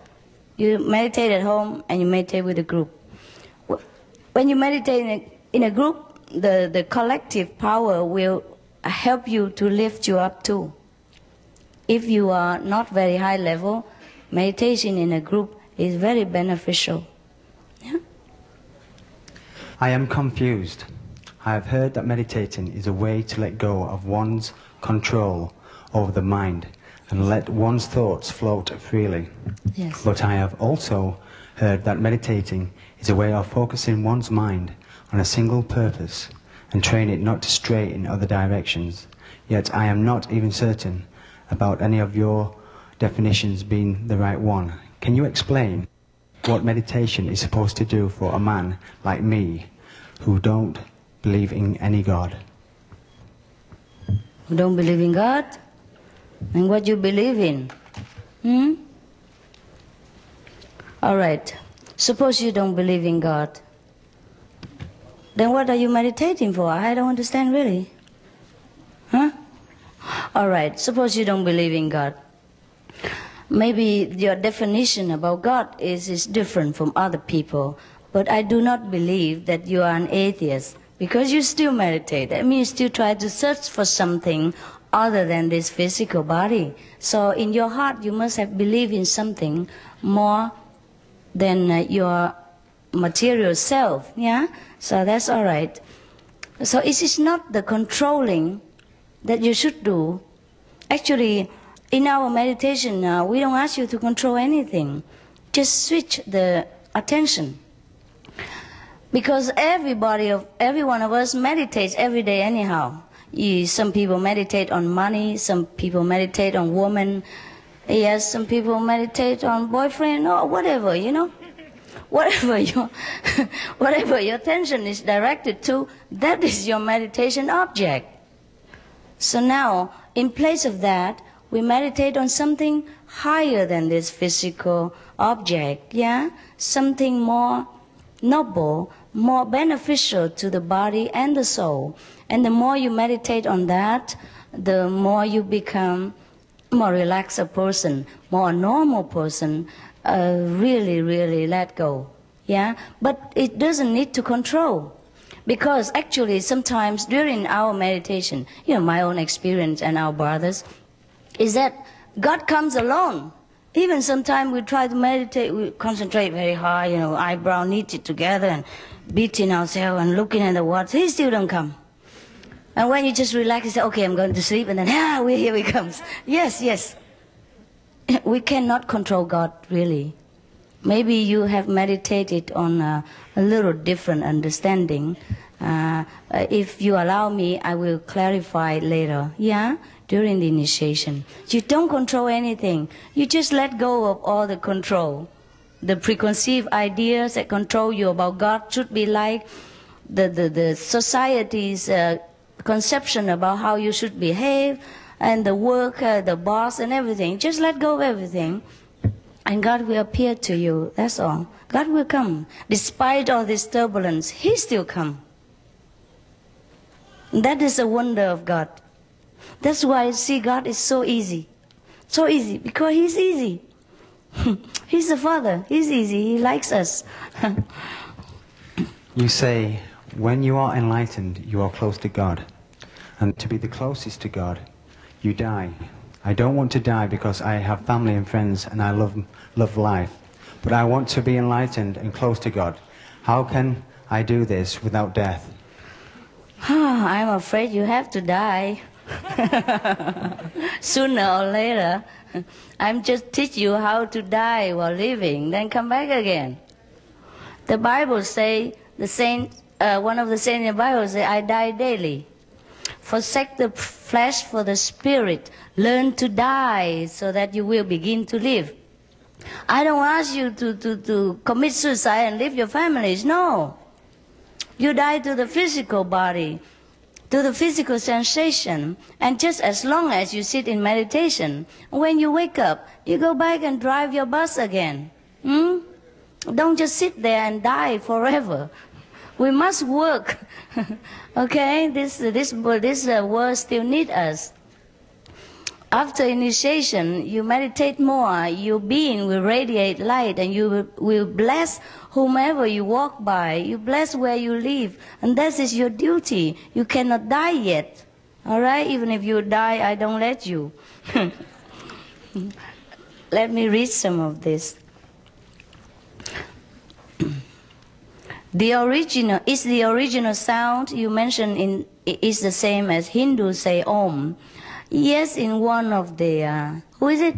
You meditate at home and you meditate with a group. When you meditate in a, in a group, the, the collective power will help you to lift you up too. If you are not very high level, meditation in a group is very beneficial. Yeah? I am confused. I have heard that meditating is a way to let go of one's control over the mind and let one's thoughts float freely. Yes. But I have also heard that meditating is a way of focusing one's mind on a single purpose and train it not to stray in other directions. Yet I am not even certain about any of your definitions being the right one. Can you explain what meditation is supposed to do for a man like me who don't believe in any God? Who don't believe in God? And what you believe in? Hmm? All right. Suppose you don't believe in God. Then what are you meditating for? I don't understand really. Huh? All right. Suppose you don't believe in God. Maybe your definition about God is, is different from other people, but I do not believe that you are an atheist because you still meditate. That means you still try to search for something other than this physical body. So in your heart, you must have believed in something more than uh, your material self. Yeah? So that's all right. So it is not the controlling that you should do. Actually, in our meditation now, we don't ask you to control anything. Just switch the attention. Because everybody of every one of us meditates every day anyhow. You, some people meditate on money, some people meditate on woman, yes, some people meditate on boyfriend or whatever, you know. Whatever your whatever your attention is directed to, that is your meditation object. So now, in place of that, we meditate on something higher than this physical object, yeah? Something more noble, more beneficial to the body and the soul. And the more you meditate on that, the more you become more relaxed a person, more normal person, uh, really, really let go. Yeah? But it doesn't need to control. Because actually, sometimes during our meditation, you know, my own experience and our brothers, is that God comes alone. Even sometimes we try to meditate, we concentrate very hard, you know, eyebrow knitted together and beating ourselves and looking at the water. He still don't come. And when you just relax, you say, okay, I'm going to sleep, and then, ah, we, here he comes. Yes, yes. We cannot control God, really. Maybe you have meditated on a, a little different understanding. Uh, if you allow me, I will clarify later. Yeah? During the initiation. You don't control anything. You just let go of all the control. The preconceived ideas that control you about God should be like the, the, the society's uh, conception about how you should behave and the work, uh, the boss, and everything. Just let go of everything, and God will appear to you. That's all. God will come. Despite all this turbulence, He still come. That is a wonder of God. That's why see God is so easy. So easy because He's easy. He's the Father. He's easy. He likes us. you say, when you are enlightened, you are close to God. And to be the closest to God, you die. I don't want to die because I have family and friends and I love, love life. But I want to be enlightened and close to God. How can I do this without death? I'm afraid you have to die. Sooner or later. I'm just teach you how to die while living, then come back again. The Bible say the saint, uh, one of the saints in the Bible say, "I die daily." Forsake the flesh for the spirit. Learn to die so that you will begin to live. I don't ask you to, to, to commit suicide and leave your families. No. You die to the physical body, to the physical sensation. And just as long as you sit in meditation, when you wake up, you go back and drive your bus again. Hmm? Don't just sit there and die forever. We must work. okay, this this this uh, world still need us. After initiation, you meditate more. Your being will radiate light, and you will, bless whomever you walk by. You bless where you live, and that is your duty. You cannot die yet. All right, even if you die, I don't let you. let me read some of this. The original is the original sound you mentioned in is the same as Hindus say Om. Yes, in one of the uh, who is it?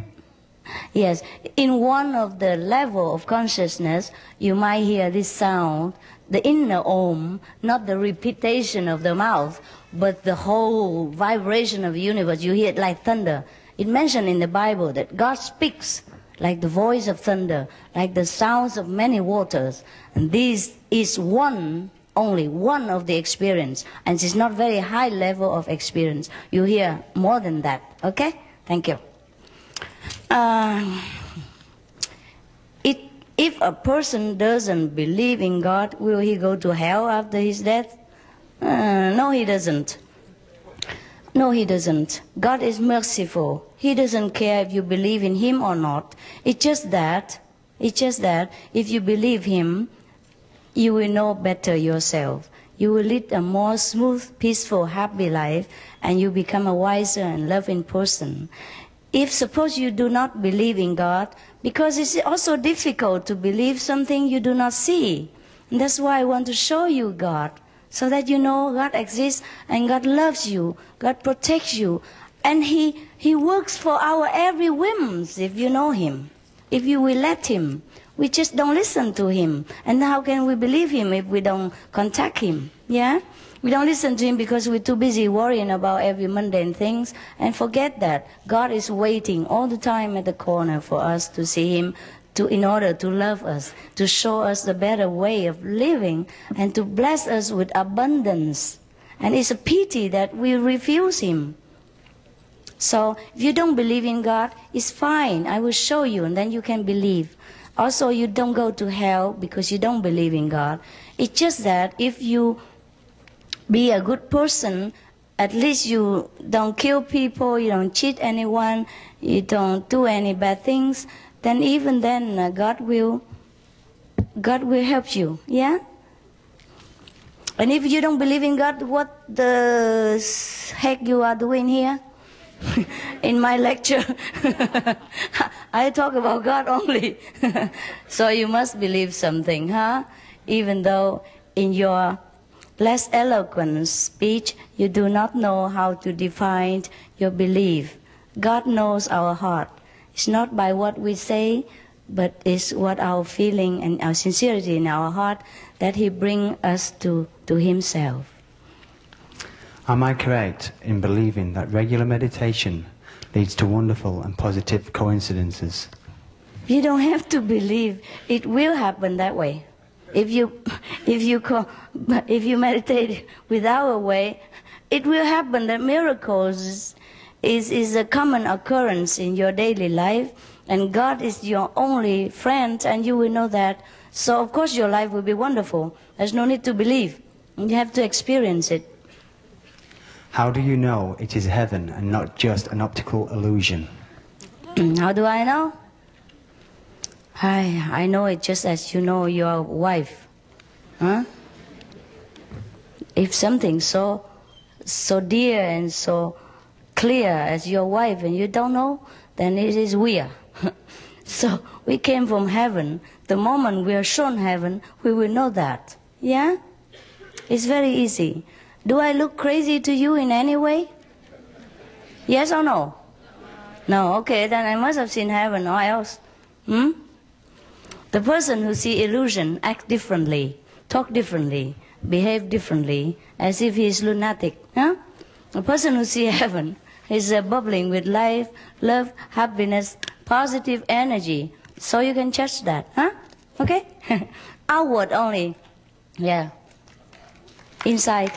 Yes, in one of the level of consciousness, you might hear this sound, the inner Om, not the repetition of the mouth, but the whole vibration of the universe. You hear it like thunder. It mentioned in the Bible that God speaks like the voice of thunder, like the sounds of many waters. And this is one, only one of the experience. And it's not very high level of experience. You hear more than that. Okay? Thank you. Uh, it, if a person doesn't believe in God, will he go to hell after his death? Uh, no, he doesn't. No, he doesn't. God is merciful. He doesn't care if you believe in him or not. It's just that, it's just that if you believe him, you will know better yourself. You will lead a more smooth, peaceful, happy life, and you become a wiser and loving person. If suppose you do not believe in God, because it's also difficult to believe something you do not see. And that's why I want to show you God so that you know God exists and God loves you, God protects you, and He, he works for our every whims if you know Him, if you will let Him. We just don't listen to Him. And how can we believe Him if we don't contact Him? Yeah? We don't listen to Him because we're too busy worrying about every mundane things and forget that God is waiting all the time at the corner for us to see Him, to, in order to love us, to show us the better way of living, and to bless us with abundance. And it's a pity that we refuse Him. So if you don't believe in God, it's fine. I will show you, and then you can believe. Also, you don't go to hell because you don't believe in God. It's just that if you be a good person, at least you don't kill people, you don't cheat anyone, you don't do any bad things, then even then uh, God will God will help you. Yeah? And if you don't believe in God, what the heck you are doing here? in my lecture, I talk about God only. so you must believe something, huh? Even though in your less eloquent speech, you do not know how to define your belief. God knows our heart. It's not by what we say, but it's what our feeling and our sincerity in our heart that He bring us to, to Himself. Am I correct in believing that regular meditation leads to wonderful and positive coincidences? You don't have to believe it will happen that way. If you, if you, co- if you meditate without a way, it will happen that miracles is, is a common occurrence in your daily life, and God is your only friend, and you will know that. So, of course, your life will be wonderful. There's no need to believe. You have to experience it. How do you know it is heaven and not just an optical illusion? How do I know? I, I know it just as you know your wife. Huh? If something so so dear and so clear as your wife and you don't know, then it is weird. so we came from heaven. The moment we are shown heaven, we will know that. Yeah? It's very easy. Do I look crazy to you in any way? Yes or no? No, okay, then I must have seen heaven or else. Hmm? The person who see illusion act differently, talk differently, behave differently, as if he is lunatic. Huh? A person who see heaven is uh, bubbling with life, love, happiness, positive energy. So you can judge that, huh? Okay? Outward only. Yeah. Inside.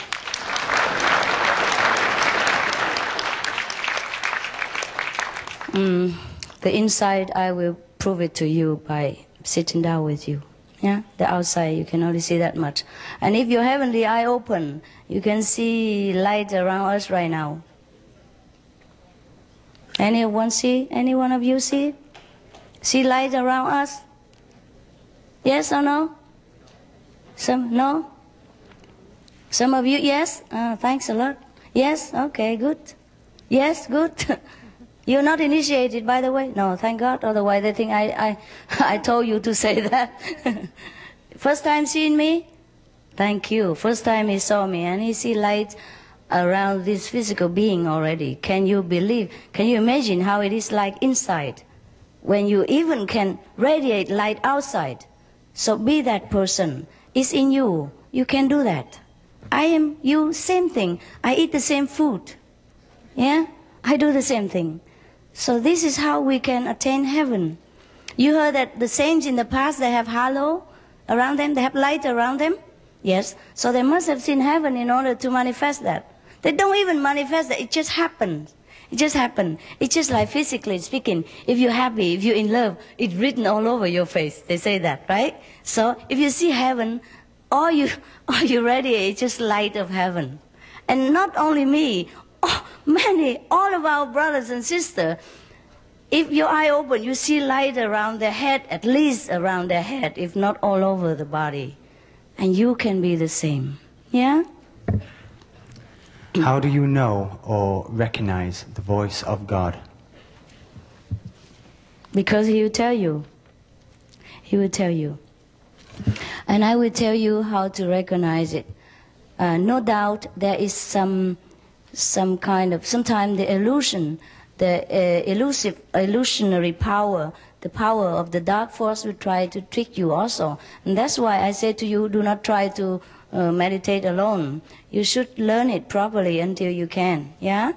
Mm, the inside, I will prove it to you by sitting down with you. Yeah, the outside you can only see that much. And if your heavenly eye open, you can see light around us right now. Anyone see? Any one of you see? See light around us? Yes or no? Some no? Some of you yes? Uh, thanks a lot. Yes? Okay, good. Yes, good. You're not initiated, by the way? No, thank God. Otherwise, they think I, I, I told you to say that. First time seeing me? Thank you. First time he saw me, and he see light around this physical being already. Can you believe? Can you imagine how it is like inside? When you even can radiate light outside. So be that person. It's in you. You can do that. I am you, same thing. I eat the same food. Yeah? I do the same thing. So this is how we can attain heaven. You heard that the saints in the past they have halo around them, they have light around them. Yes. So they must have seen heaven in order to manifest that. They don't even manifest that. It just happens. It just happened. It's just like physically speaking. If you're happy, if you're in love, it's written all over your face. They say that, right? So if you see heaven, all you all you radiate is just light of heaven. And not only me, oh, many, all of our brothers and sisters, if your eye open, you see light around their head, at least around their head, if not all over the body. And you can be the same. Yeah? How do you know or recognize the voice of God? Because he will tell you. He will tell you. And I will tell you how to recognize it. Uh, no doubt there is some, some kind of, sometimes the illusion, the uh, elusive, illusionary power, the power of the dark force will try to trick you also. And that's why I say to you, do not try to uh, meditate alone. You should learn it properly until you can. Yeah?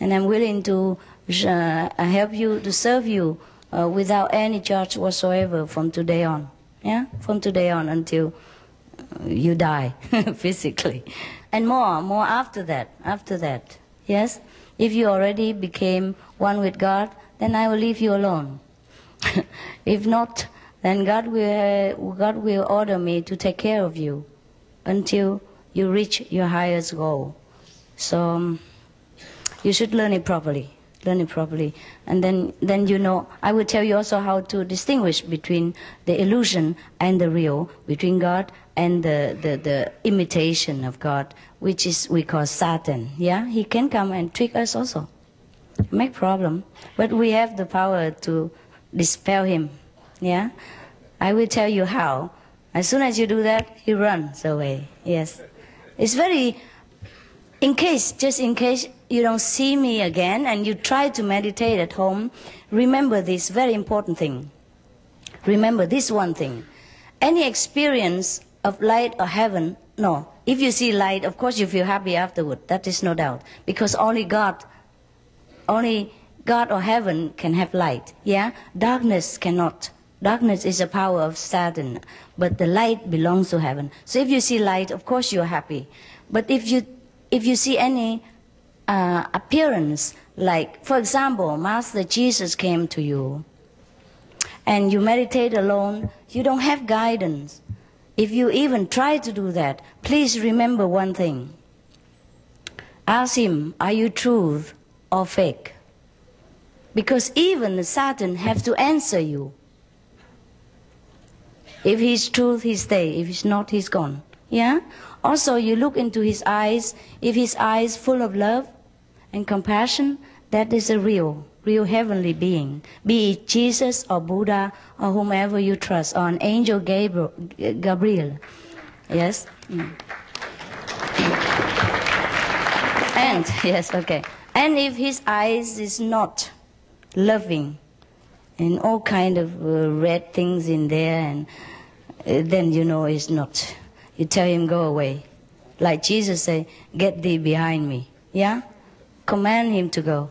And I'm willing to uh, help you, to serve you uh, without any charge whatsoever from today on. Yeah? From today on until you die physically. And more, more after that, after that. Yes? If you already became one with God, then I will leave you alone. if not, then God will, God will order me to take care of you until you reach your highest goal. So um, you should learn it properly. Learn it properly, and then then you know. I will tell you also how to distinguish between the illusion and the real, between God and the, the, the imitation of God, which is we call Satan. Yeah, he can come and trick us also, make problem, but we have the power to dispel him. Yeah, I will tell you how. As soon as you do that, he runs away. Yes. It's very, in case, just in case you don't see me again and you try to meditate at home, remember this very important thing. Remember this one thing. Any experience of light or heaven, no. If you see light, of course you feel happy afterward. That is no doubt. Because only God, only God or heaven can have light. Yeah? Darkness cannot. Darkness is a power of Satan, but the light belongs to heaven. So if you see light, of course you're happy. But if you if you see any uh, appearance, like for example, Master Jesus came to you, and you meditate alone, you don't have guidance. If you even try to do that, please remember one thing. Ask him, are you truth or fake? Because even the Satan has to answer you. If he's truth, he stay. If he's not, he's gone. Yeah? Also, you look into his eyes. If his eyes full of love and compassion, that is a real, real heavenly being. Be it Jesus or Buddha or whomever you trust, or an angel Gabriel. Gabriel. Yes? Mm. And, yes, okay. And if his eyes is not loving, and all kind of uh, red things in there, and uh, then you know it's not. You tell him go away, like Jesus said, "Get thee behind me." Yeah, command him to go.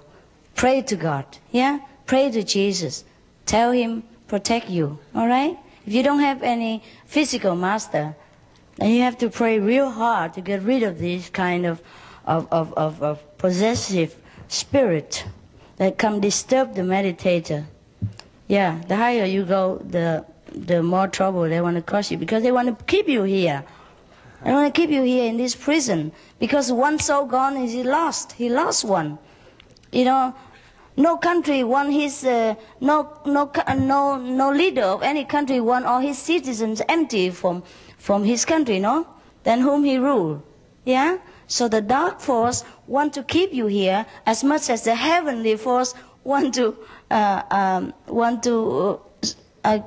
Pray to God. Yeah, pray to Jesus. Tell him protect you. All right. If you don't have any physical master, then you have to pray real hard to get rid of this kind of of, of, of, of possessive spirit that come disturb the meditator. Yeah, the higher you go, the the more trouble they want to cause you because they want to keep you here. They want to keep you here in this prison because one soul gone is he lost. He lost one. You know, no country want his uh, no no no no leader of any country want all his citizens empty from from his country. No, then whom he rule. Yeah. So the dark force want to keep you here as much as the heavenly force want to uh, um, want to uh,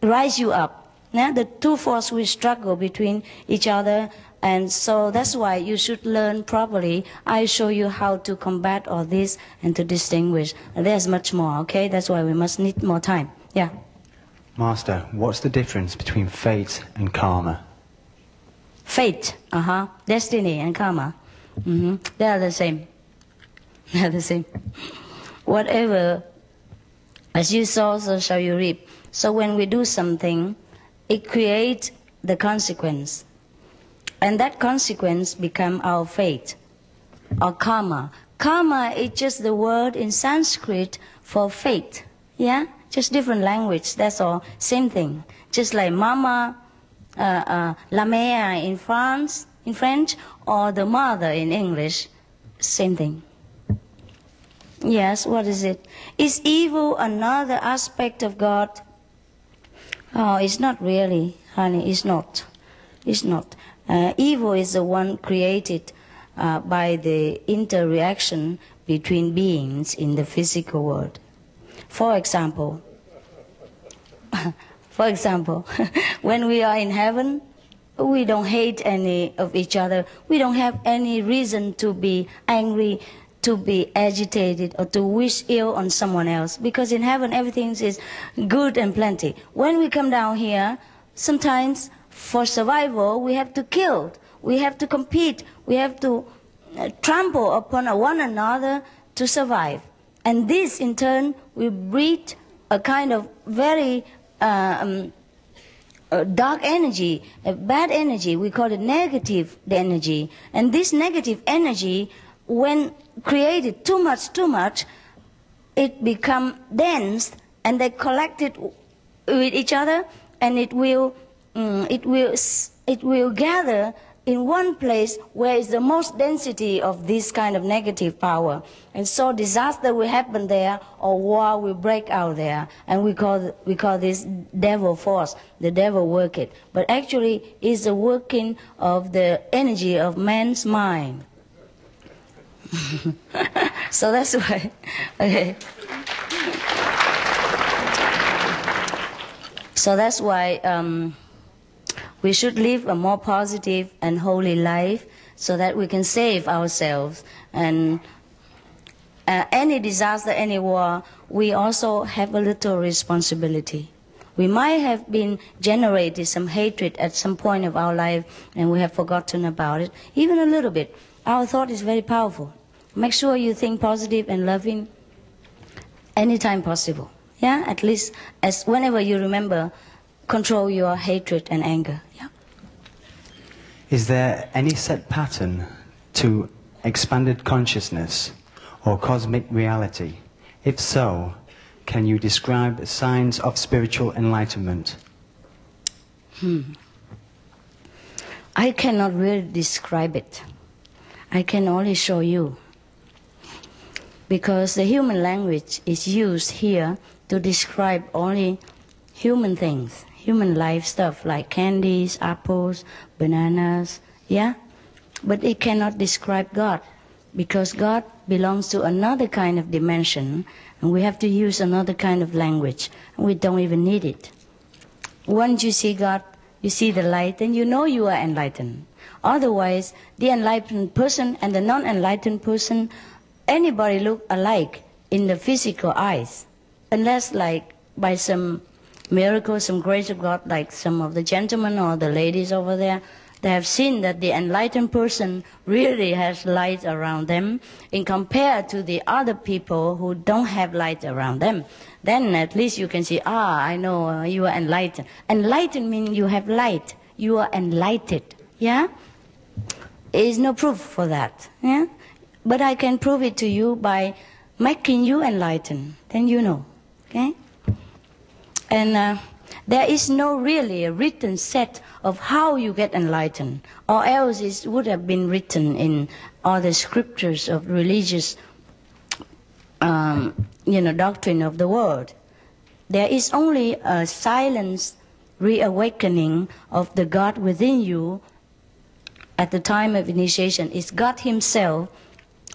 rise you up. Yeah? The two forces will struggle between each other, and so that's why you should learn properly. I show you how to combat all this and to distinguish. There's much more, okay? That's why we must need more time. Yeah. Master, what's the difference between fate and karma? Fate, uh huh, destiny and karma. Mm-hmm. They are the same. They are the same. Whatever As you sow, so shall you reap. So when we do something, it creates the consequence. And that consequence become our fate or karma. Karma is just the word in Sanskrit for fate. Yeah? Just different language, that's all. Same thing. Just like mama, uh, uh, la mère in France, in French, or the mother in English, same thing. Yes, what is it? Is evil another aspect of God? Oh, it's not really, honey, it's not. It's not. Uh, evil is the one created uh, by the interaction between beings in the physical world. For example, for example, when we are in heaven, we don't hate any of each other. We don't have any reason to be angry, to be agitated, or to wish ill on someone else. Because in heaven, everything is good and plenty. When we come down here, sometimes for survival, we have to kill. We have to compete. We have to uh, trample upon one another to survive. And this, in turn, will breed a kind of very uh, um, dark energy, a bad energy. We call it negative energy. And this negative energy, when created too much, too much, it become dense, and they collect it with each other, and it will, um, it will, it will gather in one place where is the most density of this kind of negative power. And so disaster will happen there or war will break out there. And we call, we call this devil force, the devil work it. But actually it's the working of the energy of man's mind. so that's why, okay. So that's why um, we should live a more positive and holy life so that we can save ourselves. And uh, any disaster, any war, we also have a little responsibility. We might have been generated some hatred at some point of our life and we have forgotten about it, even a little bit. Our thought is very powerful. Make sure you think positive and loving anytime possible. Yeah, at least as whenever you remember control your hatred and anger. Yeah. Is there any set pattern to expanded consciousness or cosmic reality? If so, can you describe signs of spiritual enlightenment? Hmm. I cannot really describe it. I can only show you. Because the human language is used here to describe only human things human life stuff like candies, apples, bananas, yeah? But it cannot describe God because God belongs to another kind of dimension and we have to use another kind of language and we don't even need it. Once you see God, you see the light and you know you are enlightened. Otherwise, the enlightened person and the non-enlightened person, anybody look alike in the physical eyes, unless like by some miracle, some grace of God, like some of the gentlemen or the ladies over there, they have seen that the enlightened person really has light around them in compared to the other people who don't have light around them. Then at least you can see, ah, I know uh, you are enlightened. Enlightened means you have light. You are enlightened. Yeah? There is no proof for that. Yeah? But I can prove it to you by making you enlightened. Then you know. Okay? And uh, there is no really a written set of how you get enlightened, or else it would have been written in all the scriptures of religious, um, you know, doctrine of the world. There is only a silent reawakening of the God within you at the time of initiation. It's God Himself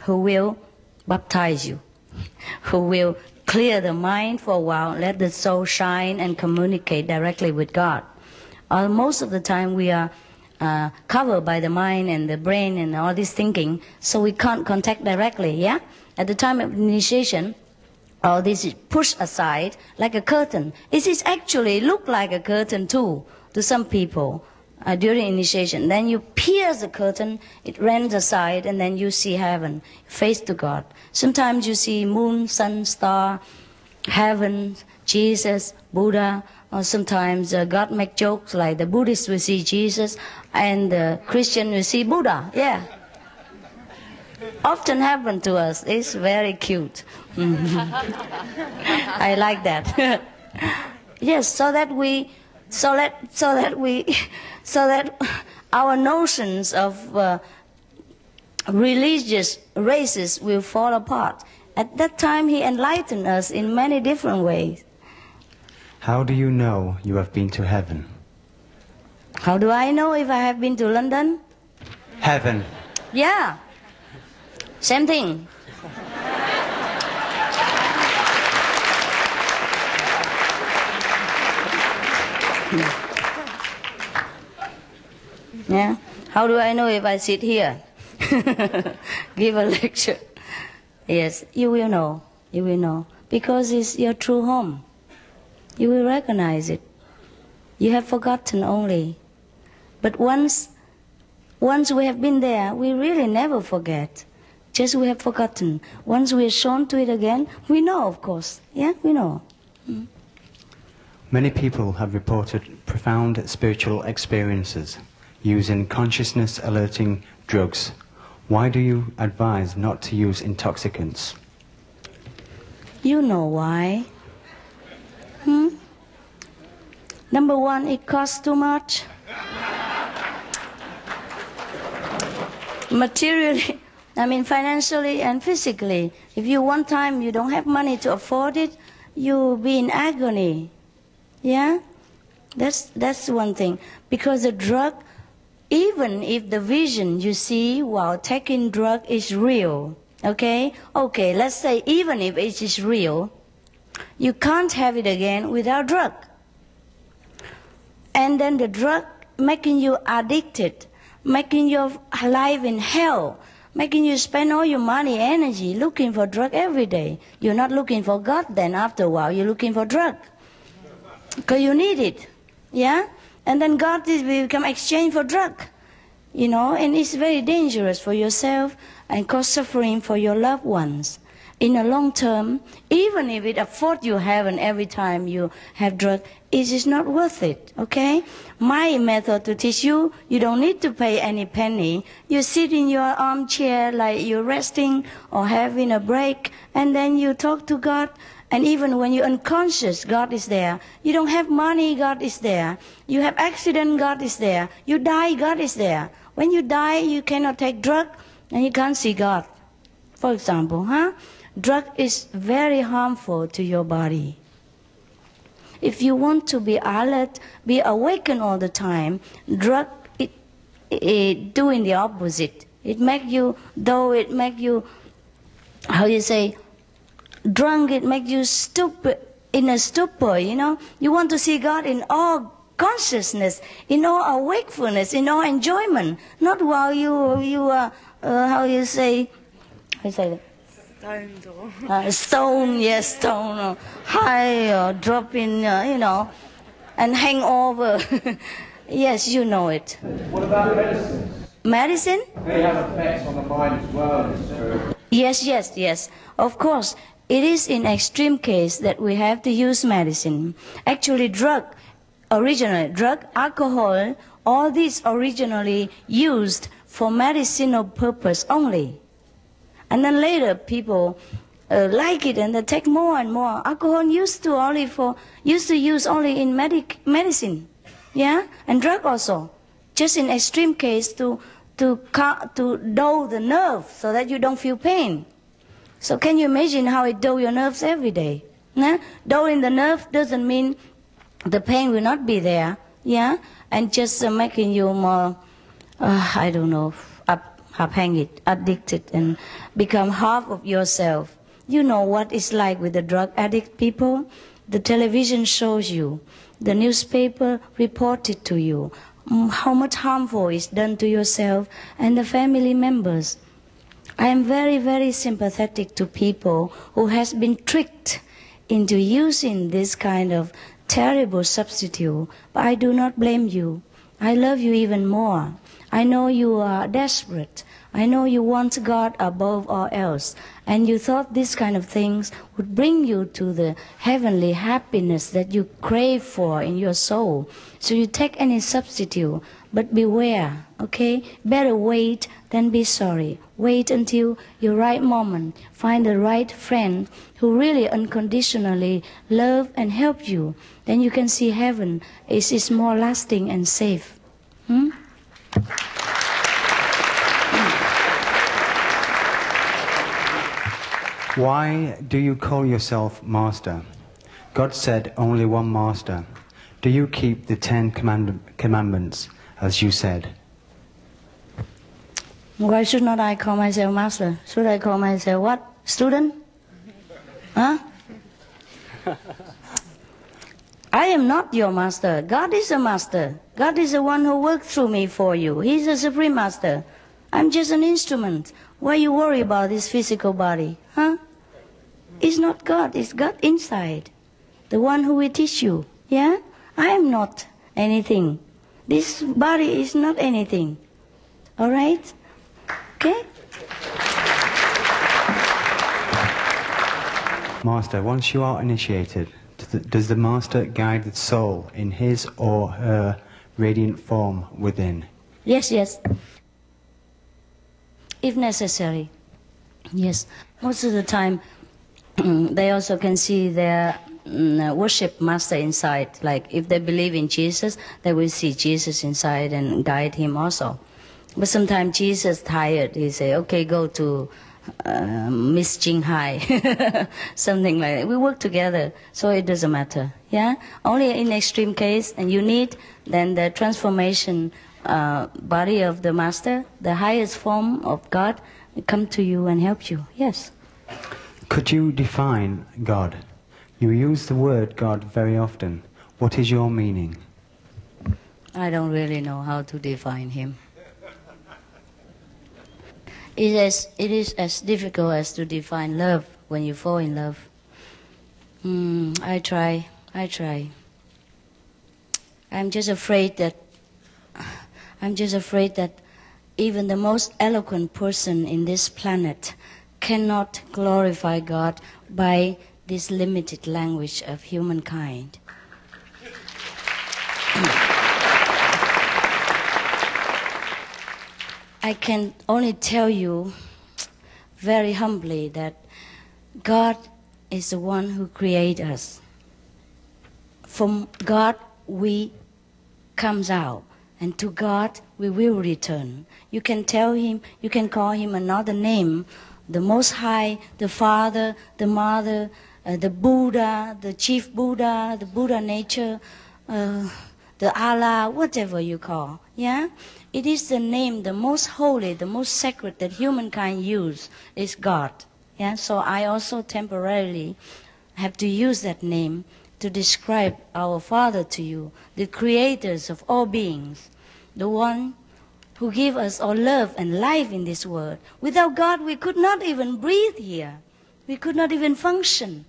who will baptize you, who will clear the mind for a while, let the soul shine and communicate directly with God. Uh, most of the time we are uh, covered by the mind and the brain and all this thinking, so we can't contact directly, yeah? At the time of initiation, all this is pushed aside like a curtain. It is actually look like a curtain too to some people uh, during initiation. Then you pierce the curtain, it rends aside, and then you see heaven, face to God. Sometimes you see moon, sun, star, heaven, Jesus, Buddha, or sometimes uh, God make jokes like the Buddhists will see Jesus and the Christian will see Buddha. Yeah. Often happen to us. It's very cute. I like that. yes, so that we, so that, so that we, so that our notions of uh, religious races will fall apart. At that time, he enlightened us in many different ways. How do you know you have been to heaven? How do I know if I have been to London? Heaven. Yeah. Same thing. yeah. How do I know if I sit here? Give a lecture. Yes, you will know. You will know. Because it's your true home. You will recognize it. You have forgotten only. But once once we have been there, we really never forget. Just we have forgotten. Once we are shown to it again, we know, of course. Yeah, we know. Mm. Many people have reported profound spiritual experiences using consciousness alerting drugs. Why do you advise not to use intoxicants? You know why. Hmm? Number one, it costs too much. Materially, I mean financially and physically. If you one time you don't have money to afford it, you'll be in agony. Yeah? That's that's one thing. Because the drug even if the vision you see while taking drug is real, okay? Okay, let's say even if it is real, you can't have it again without drug. And then the drug making you addicted, making your life in hell, making you spend all your money, energy looking for drug every day. You're not looking for God then after a while, you're looking for drug. Because you need it. Yeah? And then God is will become exchange for drug. You know, and it's very dangerous for yourself and cause suffering for your loved ones. In the long term, even if it affords you heaven every time you have drug, it is not worth it. Okay? My method to teach you, you don't need to pay any penny. You sit in your armchair like you're resting or having a break, and then you talk to God and even when you're unconscious, God is there. You don't have money, God is there. You have accident, God is there. You die, God is there. When you die, you cannot take drug and you can't see God. For example, huh? Drug is very harmful to your body. If you want to be alert, be awakened all the time, drug it, it doing the opposite. It make you, though it make you, how you say, drunk, it makes you stupid, in a stupor, you know. You want to see God in all consciousness, in all wakefulness, in all enjoyment, not while you, you are, uh, how you say, how you say Stoned or... uh, stone, yes, stone, or high, or dropping, uh, you know, and hang over. yes, you know it. What about medicine? Medicine? They have effects on the mind as well, it's true. Yes, yes, yes. Of course, it is in extreme case that we have to use medicine. Actually, drug, originally, drug, alcohol, all these originally used for medicinal purpose only. And then later people uh, like it and they take more and more. Alcohol used to only for, used to use only in medic, medicine. Yeah? And drug also. Just in extreme case to, to, to dull the nerve so that you don't feel pain. So can you imagine how it dull your nerves every day? Yeah? Dulling the nerve doesn't mean the pain will not be there, yeah, and just uh, making you more, uh, I don't know, up, abhängig, addicted, and become half of yourself. You know what it's like with the drug addict people. The television shows you, the newspaper reported to you mm, how much harmful is done to yourself and the family members. I am very, very sympathetic to people who has been tricked into using this kind of terrible substitute, but I do not blame you. I love you even more. I know you are desperate. I know you want God above all else, and you thought these kind of things would bring you to the heavenly happiness that you crave for in your soul. So you take any substitute, but beware, okay? Better wait than be sorry. Wait until your right moment. Find the right friend who really unconditionally love and help you. Then you can see heaven is, is more lasting and safe. Hmm? Why do you call yourself master? God said only one master. Do you keep the Ten command- Commandments as you said? Why should not I call myself master? Should I call myself what? Student? Huh? I am not your master. God is a master. God is the one who worked through me for you. He's the supreme master. I'm just an instrument. Why you worry about this physical body? Huh? It's not God, it's God inside. The one who will teach you. Yeah? I am not anything. This body is not anything. Alright? Okay? Master, once you are initiated, does the, Master guide the soul in his or her radiant form within? Yes, yes. If necessary. Yes. Most of the time, they also can see their mm, worship master inside. Like if they believe in Jesus, they will see Jesus inside and guide him also. But sometimes Jesus tired. He say, "Okay, go to uh, Miss Ching Hai, something like that. We work together, so it doesn't matter. Yeah. Only in extreme case, and you need then the transformation uh, body of the master, the highest form of God, come to you and help you. Yes. Could you define God? You use the word God very often. What is your meaning? I don't really know how to define him. It is, it is as difficult as to define love when you fall in love. Mm, I try, I try. I'm just afraid that I'm just afraid that even the most eloquent person in this planet cannot glorify God by this limited language of humankind. I can only tell you very humbly that God is the one who created us. From God we comes out and to God we will return. You can tell him, you can call him another name, the Most High, the Father, the Mother, uh, the Buddha, the Chief Buddha, the Buddha nature, uh, the Allah, whatever you call. Yeah? It is the name, the most holy, the most sacred that humankind use is God. Yeah? So I also temporarily have to use that name to describe our Father to you, the creators of all beings, the one who give us all love and life in this world. Without God, we could not even breathe here. We could not even function,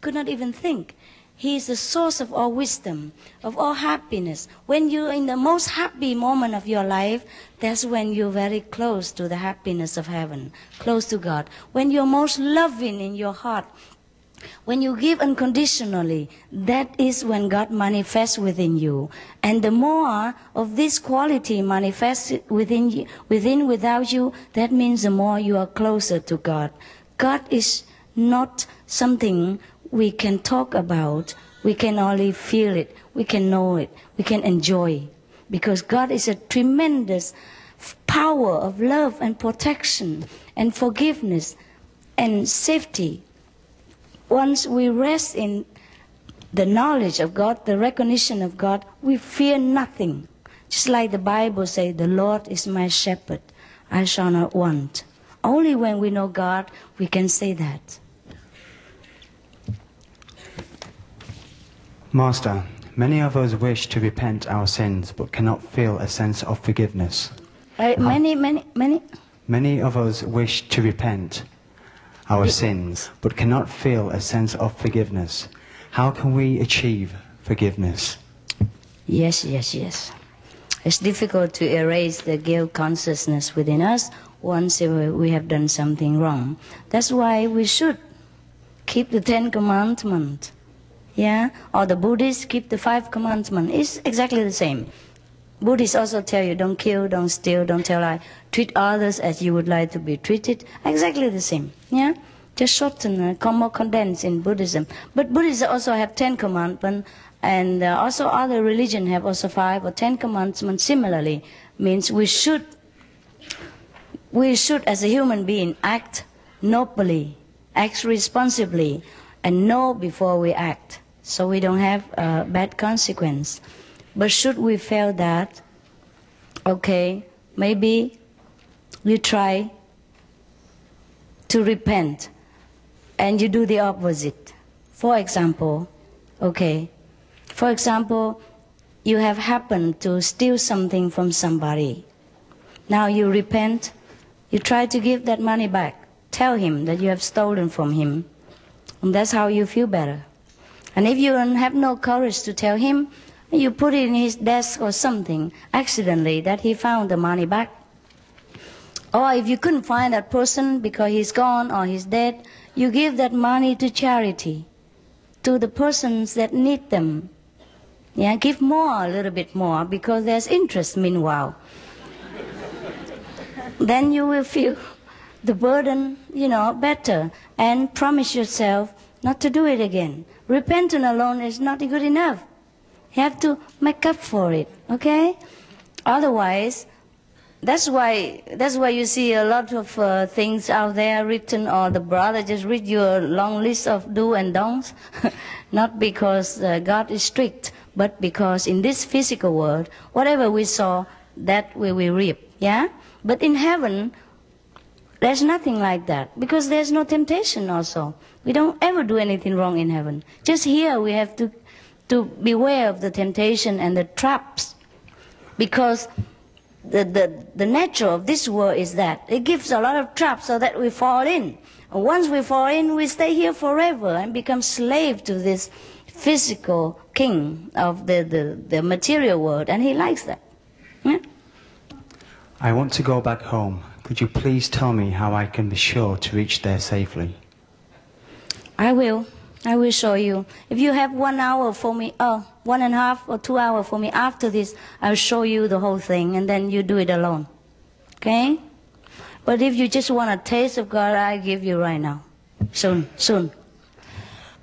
could not even think. He is the source of all wisdom, of all happiness. When you're in the most happy moment of your life, that's when you're very close to the happiness of heaven, close to God. When you're most loving in your heart, when you give unconditionally, that is when God manifests within you. And the more of this quality manifests within you, within without you, that means the more you are closer to God. God is not something we can talk about. We can only feel it. We can know it. We can enjoy. Because God is a tremendous power of love and protection and forgiveness and safety. Once we rest in the knowledge of God, the recognition of God, we fear nothing. Just like the Bible says, the Lord is my shepherd. I shall not want. Only when we know God, we can say that. Master, many of us wish to repent our sins but cannot feel a sense of forgiveness. Uh, many, many, many. Many of us wish to repent our sins but cannot feel a sense of forgiveness. How can we achieve forgiveness? Yes, yes, yes. It's difficult to erase the guilt consciousness within us once we have done something wrong. That's why we should keep the Ten Commandments. Yeah? Or the Buddhists keep the Five Commandments. It's exactly the same. Buddhists also tell you don't kill, don't steal, don't tell lie. Treat others as you would like to be treated. Exactly the same. Yeah? Just shorten, uh, more condensed in Buddhism. But Buddhists also have Ten Commandments, and uh, also other religions have also five or Ten Commandments similarly. Means we should, we should as a human being act nobly, act responsibly, and know before we act, so we don't have bad consequence. But should we fail that, okay, maybe you try to repent and you do the opposite. For example, okay, for example, you have happened to steal something from somebody. Now you repent, you try to give that money back. Tell him that you have stolen from him. And that's how you feel better. And if you have no courage to tell him, you put it in his desk or something accidentally that he found the money back. Or if you couldn't find that person because he's gone or he's dead, you give that money to charity, to the persons that need them. Yeah, give more, a little bit more, because there's interest meanwhile. then you will feel the burden, you know, better, and promise yourself not to do it again. Repentance alone is not good enough. You have to make up for it, okay? Otherwise, that's why that's why you see a lot of uh, things out there written, or the brother just read you a long list of do and don'ts, not because uh, God is strict, but because in this physical world, whatever we saw, that we will reap. Yeah. But in heaven, there's nothing like that because there's no temptation. Also, we don't ever do anything wrong in heaven. Just here, we have to to beware of the temptation and the traps because the, the, the nature of this world is that it gives a lot of traps so that we fall in. And once we fall in, we stay here forever and become slave to this physical king of the, the, the material world, and he likes that. Yeah? I want to go back home. Could you please tell me how I can be sure to reach there safely? I will. I will show you. If you have one hour for me, oh, one and a half or two hours for me after this, I'll show you the whole thing and then you do it alone. Okay? But if you just want a taste of God, I give you right now. Soon, soon.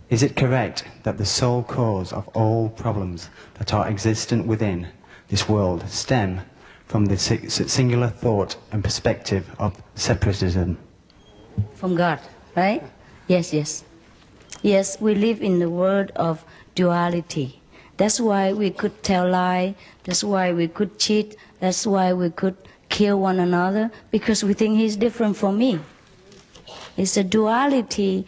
Is it correct that the sole cause of all problems that are existent within this world stem from the singular thought and perspective of separatism? From God, right? Yes, yes. Yes, we live in the world of duality. That's why we could tell lie. That's why we could cheat. That's why we could kill one another because we think he's different from me. It's a duality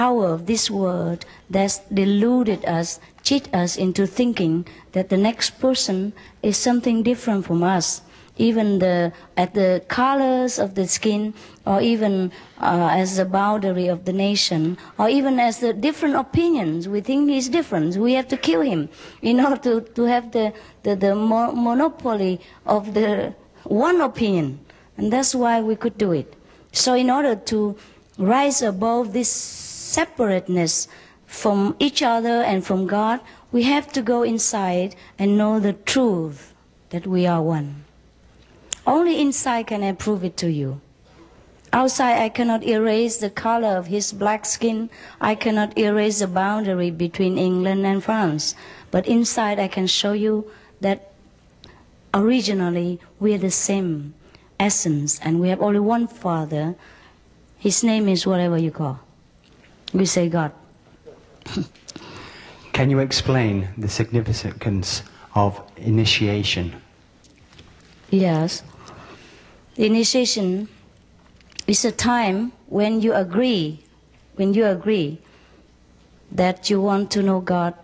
power of this world that's deluded us, cheat us into thinking that the next person is something different from us even the at the colors of the skin, or even uh, as the boundary of the nation, or even as the different opinions. We think he's different. We have to kill him in order to, to have the, the, the mo- monopoly of the one opinion. And that's why we could do it. So in order to rise above this separateness from each other and from God, we have to go inside and know the truth that we are one. Only inside can I prove it to you. Outside, I cannot erase the color of his black skin. I cannot erase the boundary between England and France. But inside, I can show you that originally we are the same essence and we have only one Father. His name is whatever you call. We say God. can you explain the significance of initiation? Yes. Initiation is a time when you agree, when you agree that you want to know God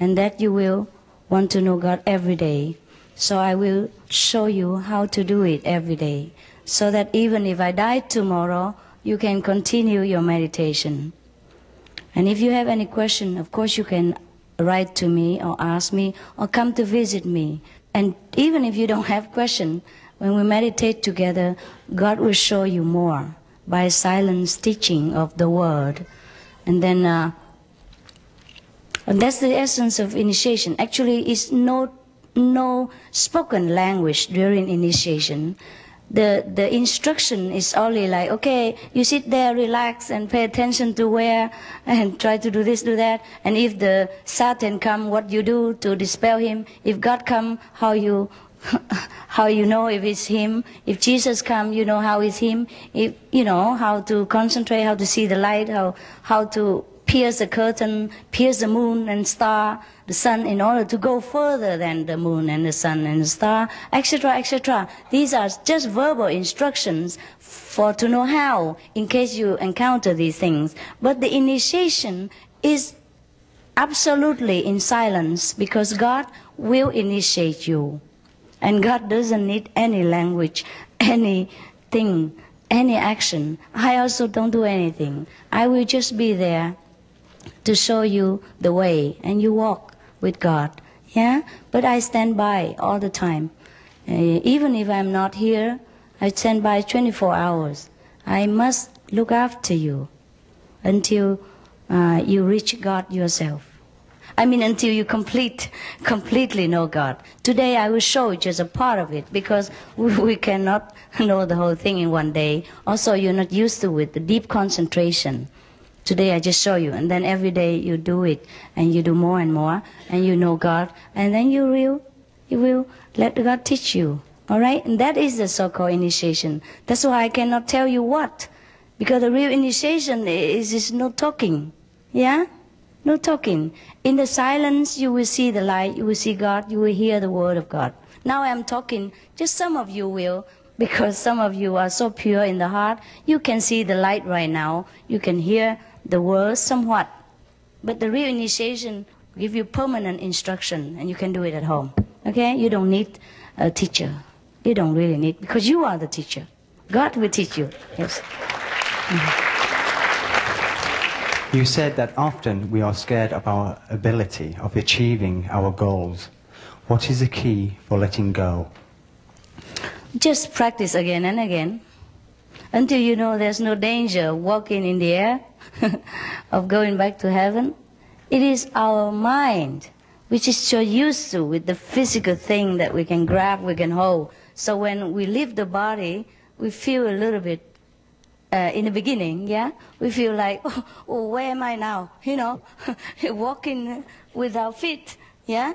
and that you will want to know God every day. So I will show you how to do it every day so that even if I die tomorrow, you can continue your meditation. And if you have any question, of course you can write to me or ask me or come to visit me. And even if you don't have question, when we meditate together, God will show you more by silence teaching of the word. And then, uh, and that's the essence of initiation. Actually, it's no, no spoken language during initiation. The, the instruction is only like, okay, you sit there, relax, and pay attention to where, and try to do this, do that. And if the Satan come, what you do to dispel him. If God come, how you how you know if it's him. If Jesus come, you know how it's him. If you know how to concentrate, how to see the light, how how to pierce the curtain, pierce the moon and star, the sun, in order to go further than the moon and the sun and the star, etc., etc. These are just verbal instructions for to know how, in case you encounter these things. But the initiation is absolutely in silence because God will initiate you. And God doesn't need any language, anything, any action. I also don't do anything. I will just be there to show you the way and you walk with God. Yeah? But I stand by all the time. Uh, even if I'm not here, I stand by 24 hours. I must look after you until uh, you reach God yourself. I mean, until you complete, completely know God. Today I will show you just a part of it because we cannot know the whole thing in one day. Also, you're not used to it, the deep concentration. Today I just show you, and then every day you do it, and you do more and more, and you know God, and then you will, you will let God teach you. All right, and that is the so-called initiation. That's why I cannot tell you what, because the real initiation is is no talking. Yeah. No talking. In the silence, you will see the light, you will see God, you will hear the word of God. Now I'm talking, just some of you will, because some of you are so pure in the heart, you can see the light right now, you can hear the words somewhat. But the real initiation give you permanent instruction, and you can do it at home. Okay? You don't need a teacher. You don't really need, because you are the teacher. God will teach you. Yes. Mm-hmm. You said that often we are scared of our ability of achieving our goals. What is the key for letting go? Just practice again and again until you know there's no danger walking in the air of going back to heaven. It is our mind which is so used to with the physical thing that we can grab, we can hold. So when we leave the body, we feel a little bit uh, in the beginning, yeah, we feel like, oh, oh where am I now? You know, walking with our feet, yeah,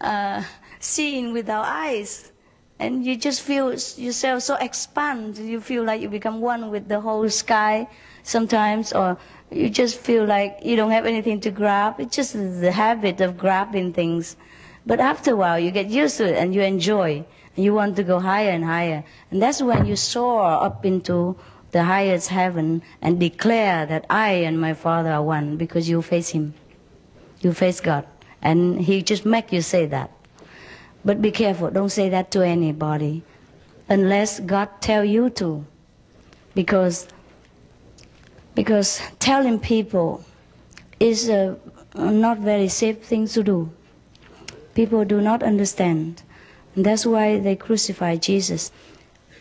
uh, seeing with our eyes, and you just feel yourself so expand. You feel like you become one with the whole sky sometimes, or you just feel like you don't have anything to grab. It's just the habit of grabbing things. But after a while, you get used to it and you enjoy. And you want to go higher and higher. And that's when you soar up into the highest heaven and declare that I and my Father are one because you face Him. You face God. And He just make you say that. But be careful, don't say that to anybody unless God tell you to. Because because telling people is a not very safe thing to do. People do not understand. And that's why they crucify Jesus.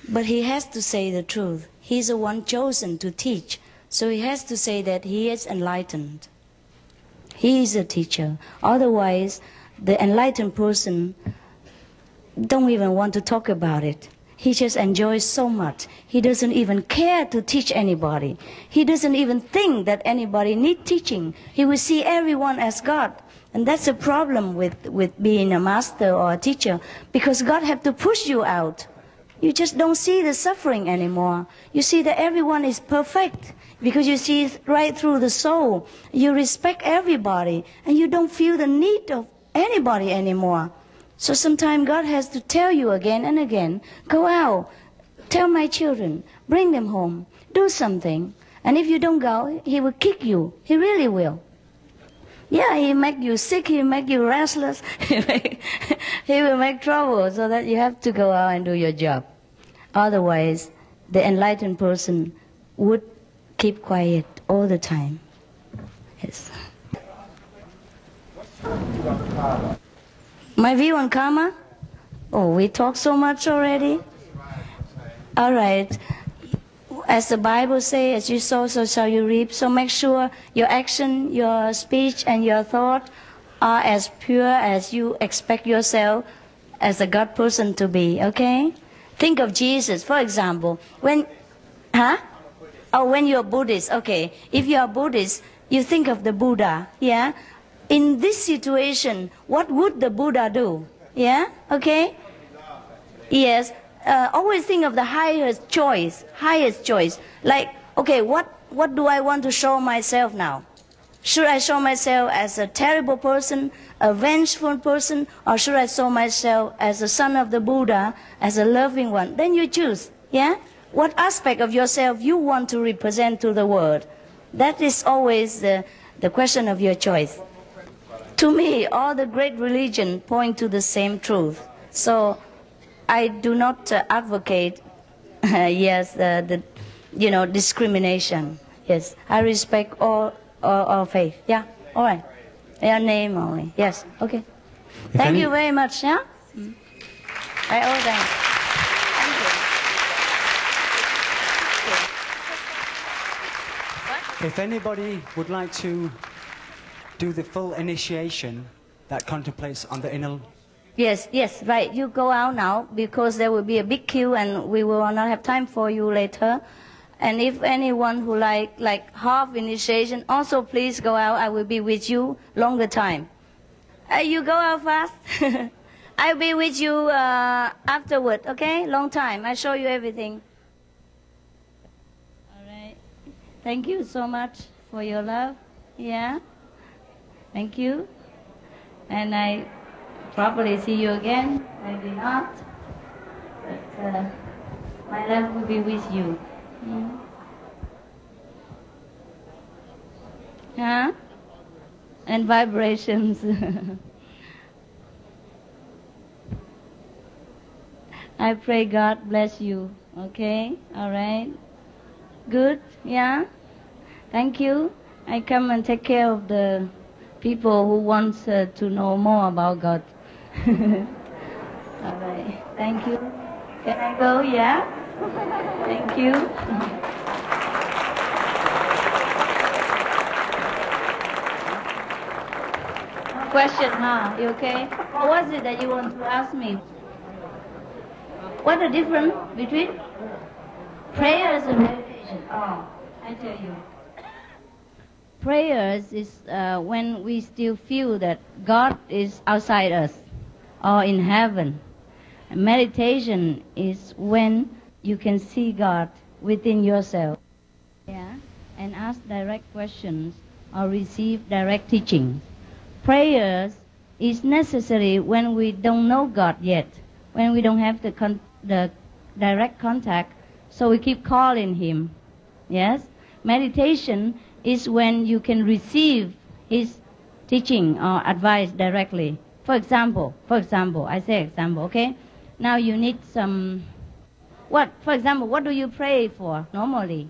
But he has to say the truth. He's the one chosen to teach. So he has to say that he is enlightened. He is a teacher. Otherwise, the enlightened person don't even want to talk about it. He just enjoys so much. He doesn't even care to teach anybody. He doesn't even think that anybody need teaching. He will see everyone as God. And that's a problem with, with being a master or a teacher because God have to push you out. You just don't see the suffering anymore. You see that everyone is perfect because you see right through the soul. You respect everybody and you don't feel the need of anybody anymore. So sometimes God has to tell you again and again, go out, tell my children, bring them home, do something. And if you don't go, he will kick you. He really will. Yeah, he make you sick, he make you restless, he will make trouble so that you have to go out and do your job. Otherwise, the enlightened person would keep quiet all the time. Yes. My view on karma? Oh, we talk so much already. All right. As the Bible says, as you sow, so shall you reap. So make sure your action, your speech, and your thought are as pure as you expect yourself as a God person to be. Okay? Think of Jesus, for example. When, huh? Oh, when you're Buddhist. Okay. If you are Buddhist, you think of the Buddha. Yeah? In this situation, what would the Buddha do? Yeah? Okay? Yes. Uh, always think of the highest choice. Highest choice. Like, okay, what, what do I want to show myself now? Should I show myself as a terrible person, a vengeful person, or should I show myself as a son of the Buddha, as a loving one? Then you choose. Yeah? What aspect of yourself you want to represent to the world? That is always the, the question of your choice. To me, all the great religion point to the same truth. So I do not uh, advocate, yes, the, the, you know, discrimination. Yes, I respect all, all, all faith. Yeah, all right. Your name only. Yes, okay. If Thank any- you very much. Yeah. Mm. I owe them. Thank you. If anybody would like to do the full initiation that contemplates on the inner Yes, yes, right. You go out now because there will be a big queue and we will not have time for you later. And if anyone who like like half initiation, also please go out. I will be with you longer time. Uh, you go out fast. I'll be with you uh, afterward. Okay, long time. I show you everything. All right. Thank you so much for your love. Yeah. Thank you. And I probably see you again, maybe not. But uh, my love will be with you. Mm. Huh? And vibrations. I pray God bless you. Okay? All right? Good? Yeah? Thank you. I come and take care of the people who wants uh, to know more about God. All right. Thank you. Can I go? Yeah? Thank you. Question, huh? You okay? What was it that you want to ask me? What the difference between prayers and meditation? Oh, I tell you. Prayers is uh, when we still feel that God is outside us or in heaven. Meditation is when you can see God within yourself. Yeah, and ask direct questions or receive direct teaching. Prayers is necessary when we don't know God yet, when we don't have the con- the direct contact, so we keep calling Him. Yes, meditation is when you can receive His teaching or advice directly. For example, for example, I say example, okay? Now you need some what for example, what do you pray for normally?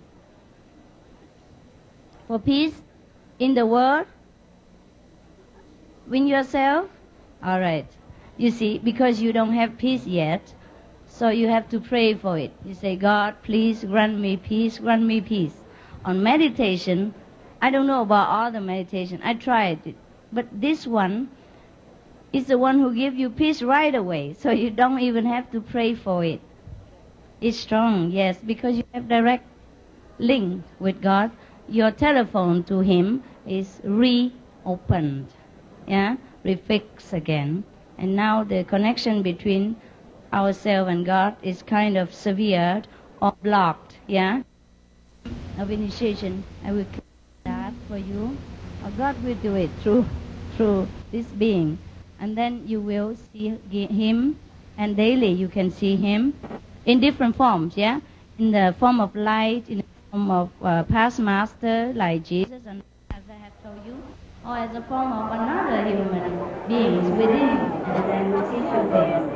For peace in the world? Win yourself? Alright. You see, because you don't have peace yet, so you have to pray for it. You say, God, please grant me peace, grant me peace. On meditation, I don't know about all the meditation. I tried it. But this one is the one who gives you peace right away. So you don't even have to pray for it. It's strong, yes, because you have direct link with God. Your telephone to Him is reopened. Yeah? Refixed again. And now the connection between ourselves and God is kind of severed or blocked. Yeah? Of initiation, I will for you. Or God will do it through through this being. And then you will see him and daily you can see him in different forms, yeah? In the form of light, in the form of uh, past master like Jesus and as I have told you, or as a form of another human beings within you, and then will teach you things.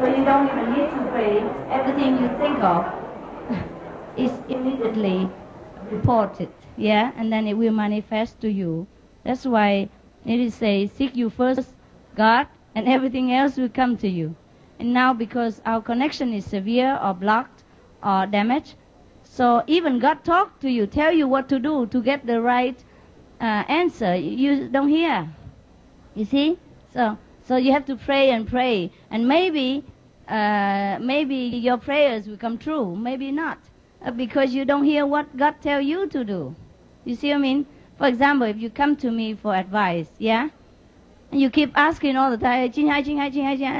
So you don't even need to pray. Everything you think of is immediately reported, yeah, and then it will manifest to you. That's why it is say, seek you first God, and everything else will come to you. And now, because our connection is severe or blocked or damaged. So even God talk to you, tell you what to do to get the right uh, answer. You don't hear. You see? So so you have to pray and pray, and maybe uh, maybe your prayers will come true, maybe not, uh, because you don't hear what God tell you to do. You see what I mean? For example, if you come to me for advice, yeah, and you keep asking all the time,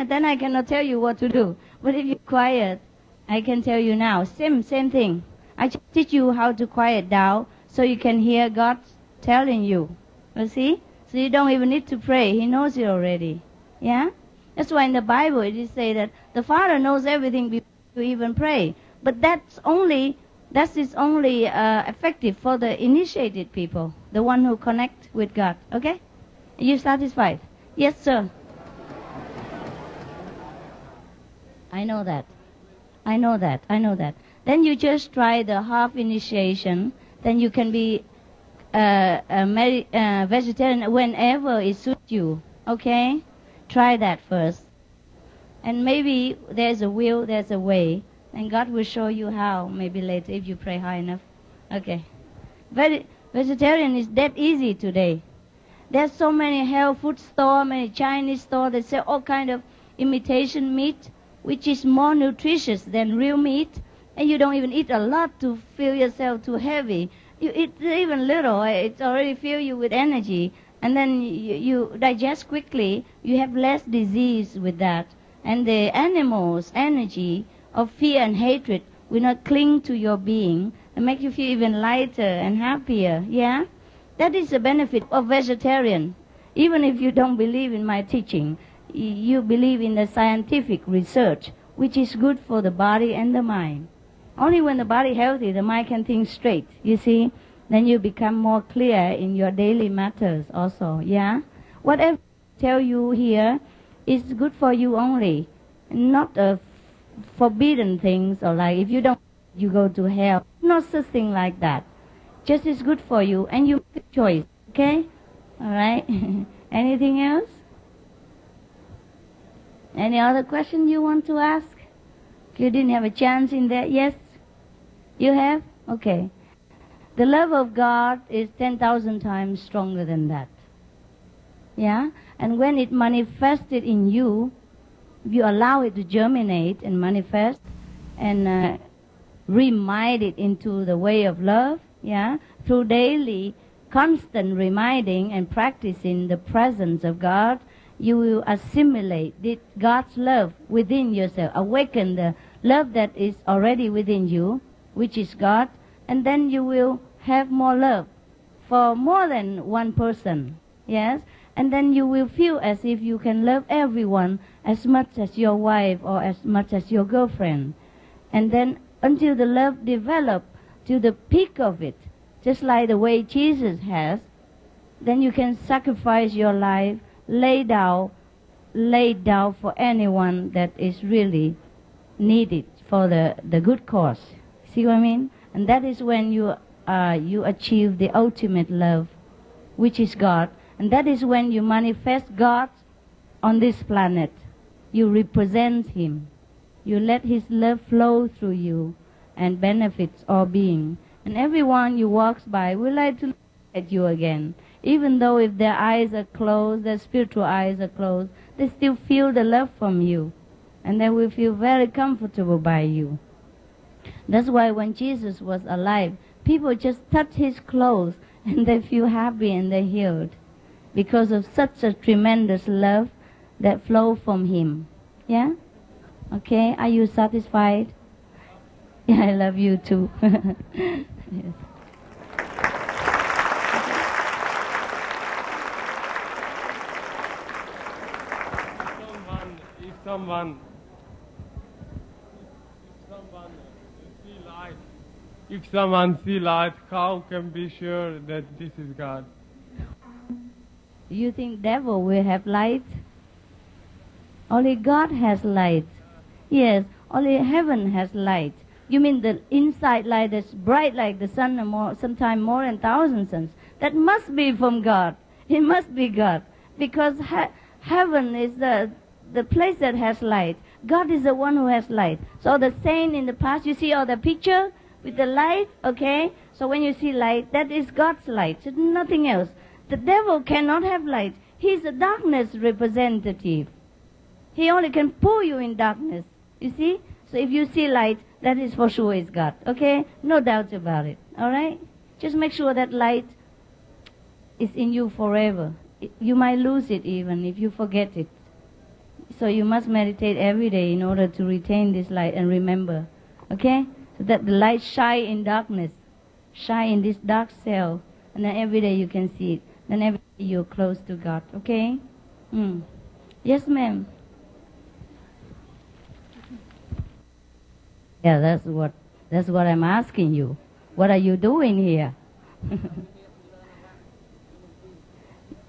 then I cannot tell you what to do. But if you're quiet, I can tell you now. Same same thing. I teach you how to quiet down so you can hear God telling you. You see? So you don't even need to pray. He knows it already. Yeah? That's why in the Bible it is say that the Father knows everything before you even pray. But that's only that is only uh, effective for the initiated people, the one who connect with God. Okay? Are you satisfied? Yes, sir. I know that. I know that. I know that. Then you just try the half initiation. Then you can be uh, a uh, vegetarian whenever it suits you. Okay? Try that first. And maybe there's a will, there's a way. And God will show you how, maybe later, if you pray high enough. Okay. Very, vegetarian is that easy today. There's so many health food store, many Chinese store that sell all kind of imitation meat, which is more nutritious than real meat. And you don't even eat a lot to feel yourself too heavy. You eat even little, eh, it already fill you with energy and then you, you digest quickly, you have less disease with that. And the animal's energy of fear and hatred will not cling to your being and make you feel even lighter and happier. Yeah? That is the benefit of vegetarian. Even if you don't believe in my teaching, you believe in the scientific research, which is good for the body and the mind. Only when the body healthy, the mind can think straight. You see? then you become more clear in your daily matters also. Yeah? Whatever I tell you here is good for you only, not a forbidden things or like if you don't, you go to hell. Not such thing like that. Just is good for you and you make a choice. Okay? Alright? Anything else? Any other question you want to ask? You didn't have a chance in there? Yes? You have? Okay. The love of God is 10,000 times stronger than that. Yeah? And when it manifested in you, you allow it to germinate and manifest and uh, remind it into the way of love, yeah, through daily constant reminding and practicing the presence of God, you will assimilate God's love within yourself, awaken the love that is already within you, which is God, and then you will have more love for more than one person. Yes? And then you will feel as if you can love everyone as much as your wife or as much as your girlfriend. And then until the love develop to the peak of it, just like the way Jesus has, then you can sacrifice your life, lay down, lay down for anyone that is really needed for the, the good cause. See what I mean? And that is when you uh, you achieve the ultimate love, which is God. And that is when you manifest God on this planet. You represent Him. You let His love flow through you and benefits all being. And everyone you walks by will like to look at you again. Even though if their eyes are closed, their spiritual eyes are closed, they still feel the love from you. And they will feel very comfortable by you. That's why when Jesus was alive, people just touch his clothes and they feel happy and they're healed because of such a tremendous love that flow from him. Yeah? Okay, are you satisfied? Yeah, I love you too. yes. Someone, if someone If someone see light, how can be sure that this is God? You think devil will have light? Only God has light. Yes, only heaven has light. You mean the inside light that's bright like the sun and more, sometimes more than thousand suns? That must be from God. It must be God. Because he- heaven is the, the place that has light. God is the one who has light. So the saint in the past, you see all the picture with the light, okay? So when you see light, that is God's light. It's nothing else. The devil cannot have light. He's a darkness representative. He only can pull you in darkness. You see? So if you see light, that is for sure is God. Okay? No doubt about it. Alright? Just make sure that light is in you forever. You might lose it even if you forget it. So you must meditate every day in order to retain this light and remember. Okay? So that the light shine in darkness. Shine in this dark cell. And then every day you can see it. Day you're close to God. Okay? Mm. Yes, ma'am. Yeah, that's what that's what I'm asking you. What are you doing here?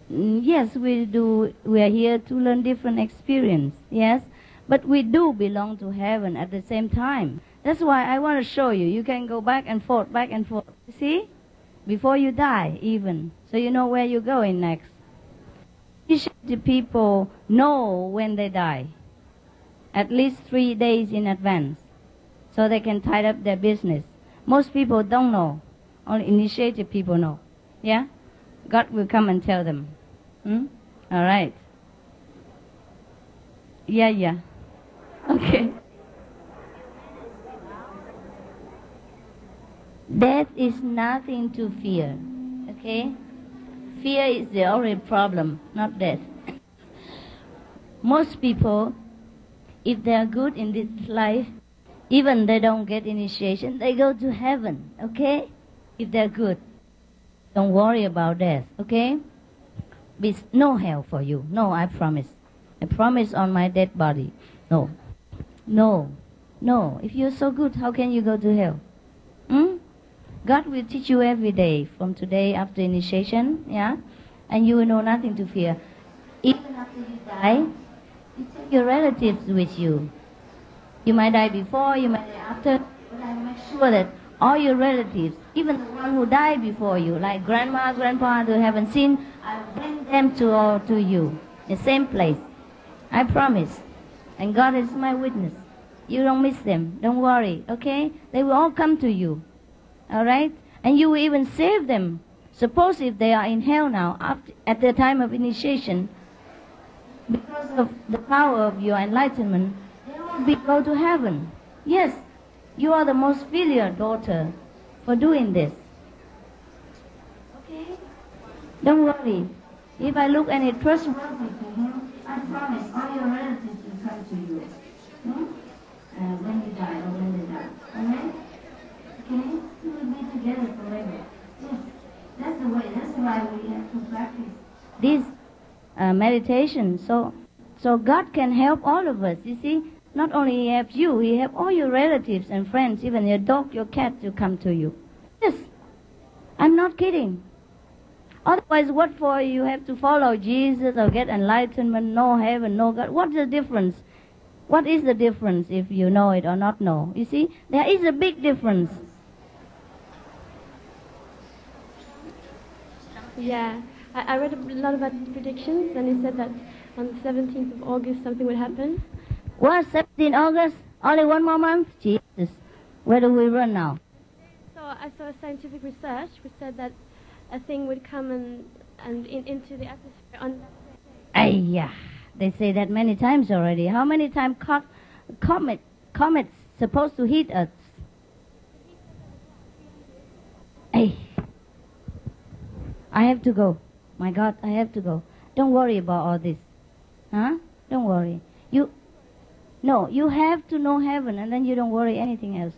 Yes, we do. We are here to learn different experience. Yes, but we do belong to heaven at the same time. That's why I want to show you. You can go back and forth, back and forth. See, before you die, even so you know where you're going next. The people know when they die, at least three days in advance, so they can tie up their business. Most people don't know. Only initiated people know. Yeah? God will come and tell them. Hmm? All right. Yeah, yeah. Okay. Death is nothing to fear. Okay? Fear is the only problem, not death. Most people, if they are good in this life, even they don't get initiation, they go to heaven. Okay? If they're good. Don't worry about death. Okay? be no hell for you. No, I promise. I promise on my dead body. No. No. No. If you're so good, how can you go to hell? Hmm? God will teach you every day from today after initiation, yeah? And you will know nothing to fear. Even after you die, you take your relatives with you. You might die before, you might die after, but I make sure that all your relatives, even the one who died before you, like grandma, grandpa, who haven't seen, I bring them to all to you, the same place. I promise. And God is my witness. You don't miss them. Don't worry, okay? They will all come to you. All right? And you will even save them. Suppose if they are in hell now, after, at the time of initiation, because of the power of your enlightenment, they will be, go to heaven. Yes, you are the most filial daughter for doing this. Okay? Don't worry. If I look any trustworthy to him, I promise all your relatives will come to you. Hmm? Uh, when you die or when they die. Alright? Okay? We will be together forever. That's the way. That's why we have to practice this uh, meditation. So, so God can help all of us. You see, not only he helps you, he helps all your relatives and friends, even your dog, your cat to come to you. Yes. I'm not kidding. Otherwise, what for you have to follow Jesus or get enlightenment, no heaven, no God? What's the difference? What is the difference if you know it or not know? You see, there is a big difference. Yeah, I, I read a lot about predictions, and he said that on the 17th of August something would happen. What, 17 August? Only one more month? Jesus. Where do we run now? So I saw a scientific research which said that a thing would come and, and in, into the atmosphere on that Ay, yeah. They say that many times already. How many times co- comet comets supposed to hit us? Hey, I have to go. My God, I have to go. Don't worry about all this. Huh? Don't worry. You no, you have to know heaven and then you don't worry anything else.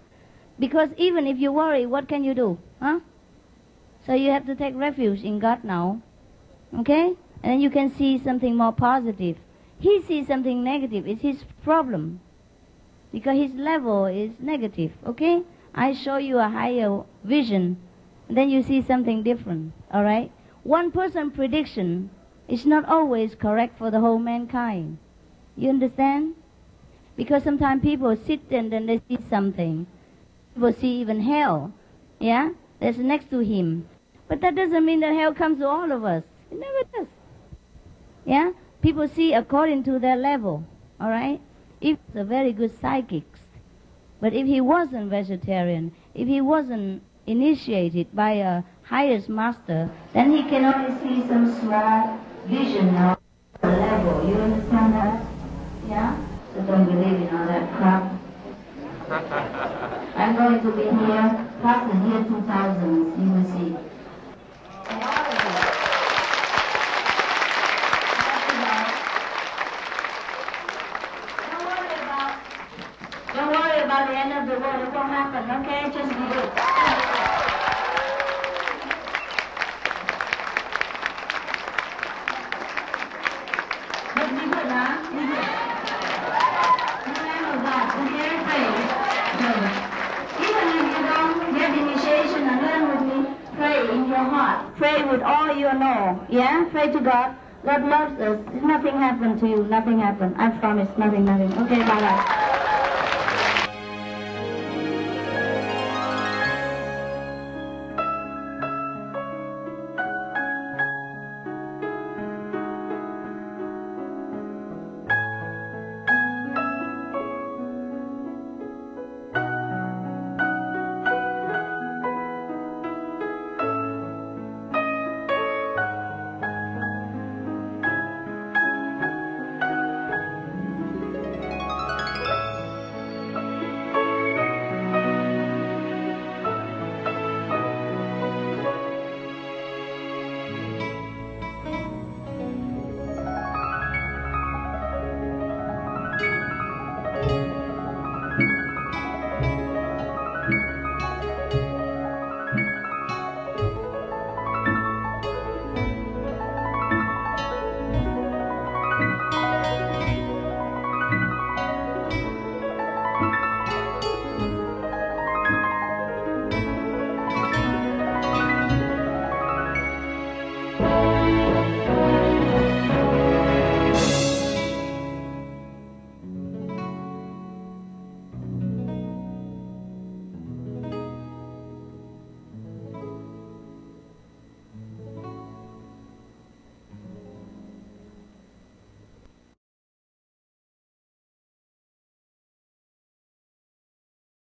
Because even if you worry, what can you do? Huh? So you have to take refuge in God now. Okay? And then you can see something more positive. He sees something negative. It's his problem. Because his level is negative. Okay? I show you a higher vision. Then you see something different. Alright? One person prediction is not always correct for the whole mankind. You understand? Because sometimes people sit and then they see something. People see even hell. Yeah? That's next to him. But that doesn't mean that hell comes to all of us. It never does. Yeah? People see according to their level. Alright? if a very good psychic. But if he wasn't vegetarian, if he wasn't initiated by a highest master, then he can only see some small vision of the level. You understand that? Yeah? So don't believe in all that crap. I'm going to be here past the year 2000, you will see. And all of you. Don't worry about don't worry about the end of the world. It won't happen, okay? Just be good. But be good, huh? Be good. Remember that, okay? Pray. Pray. Even if you don't get initiation and learn with me, pray in your heart. Pray with all you know. Pray to God. God loves us. Nothing happened to you. Nothing happened. I promise. Nothing, nothing. Okay, bye-bye.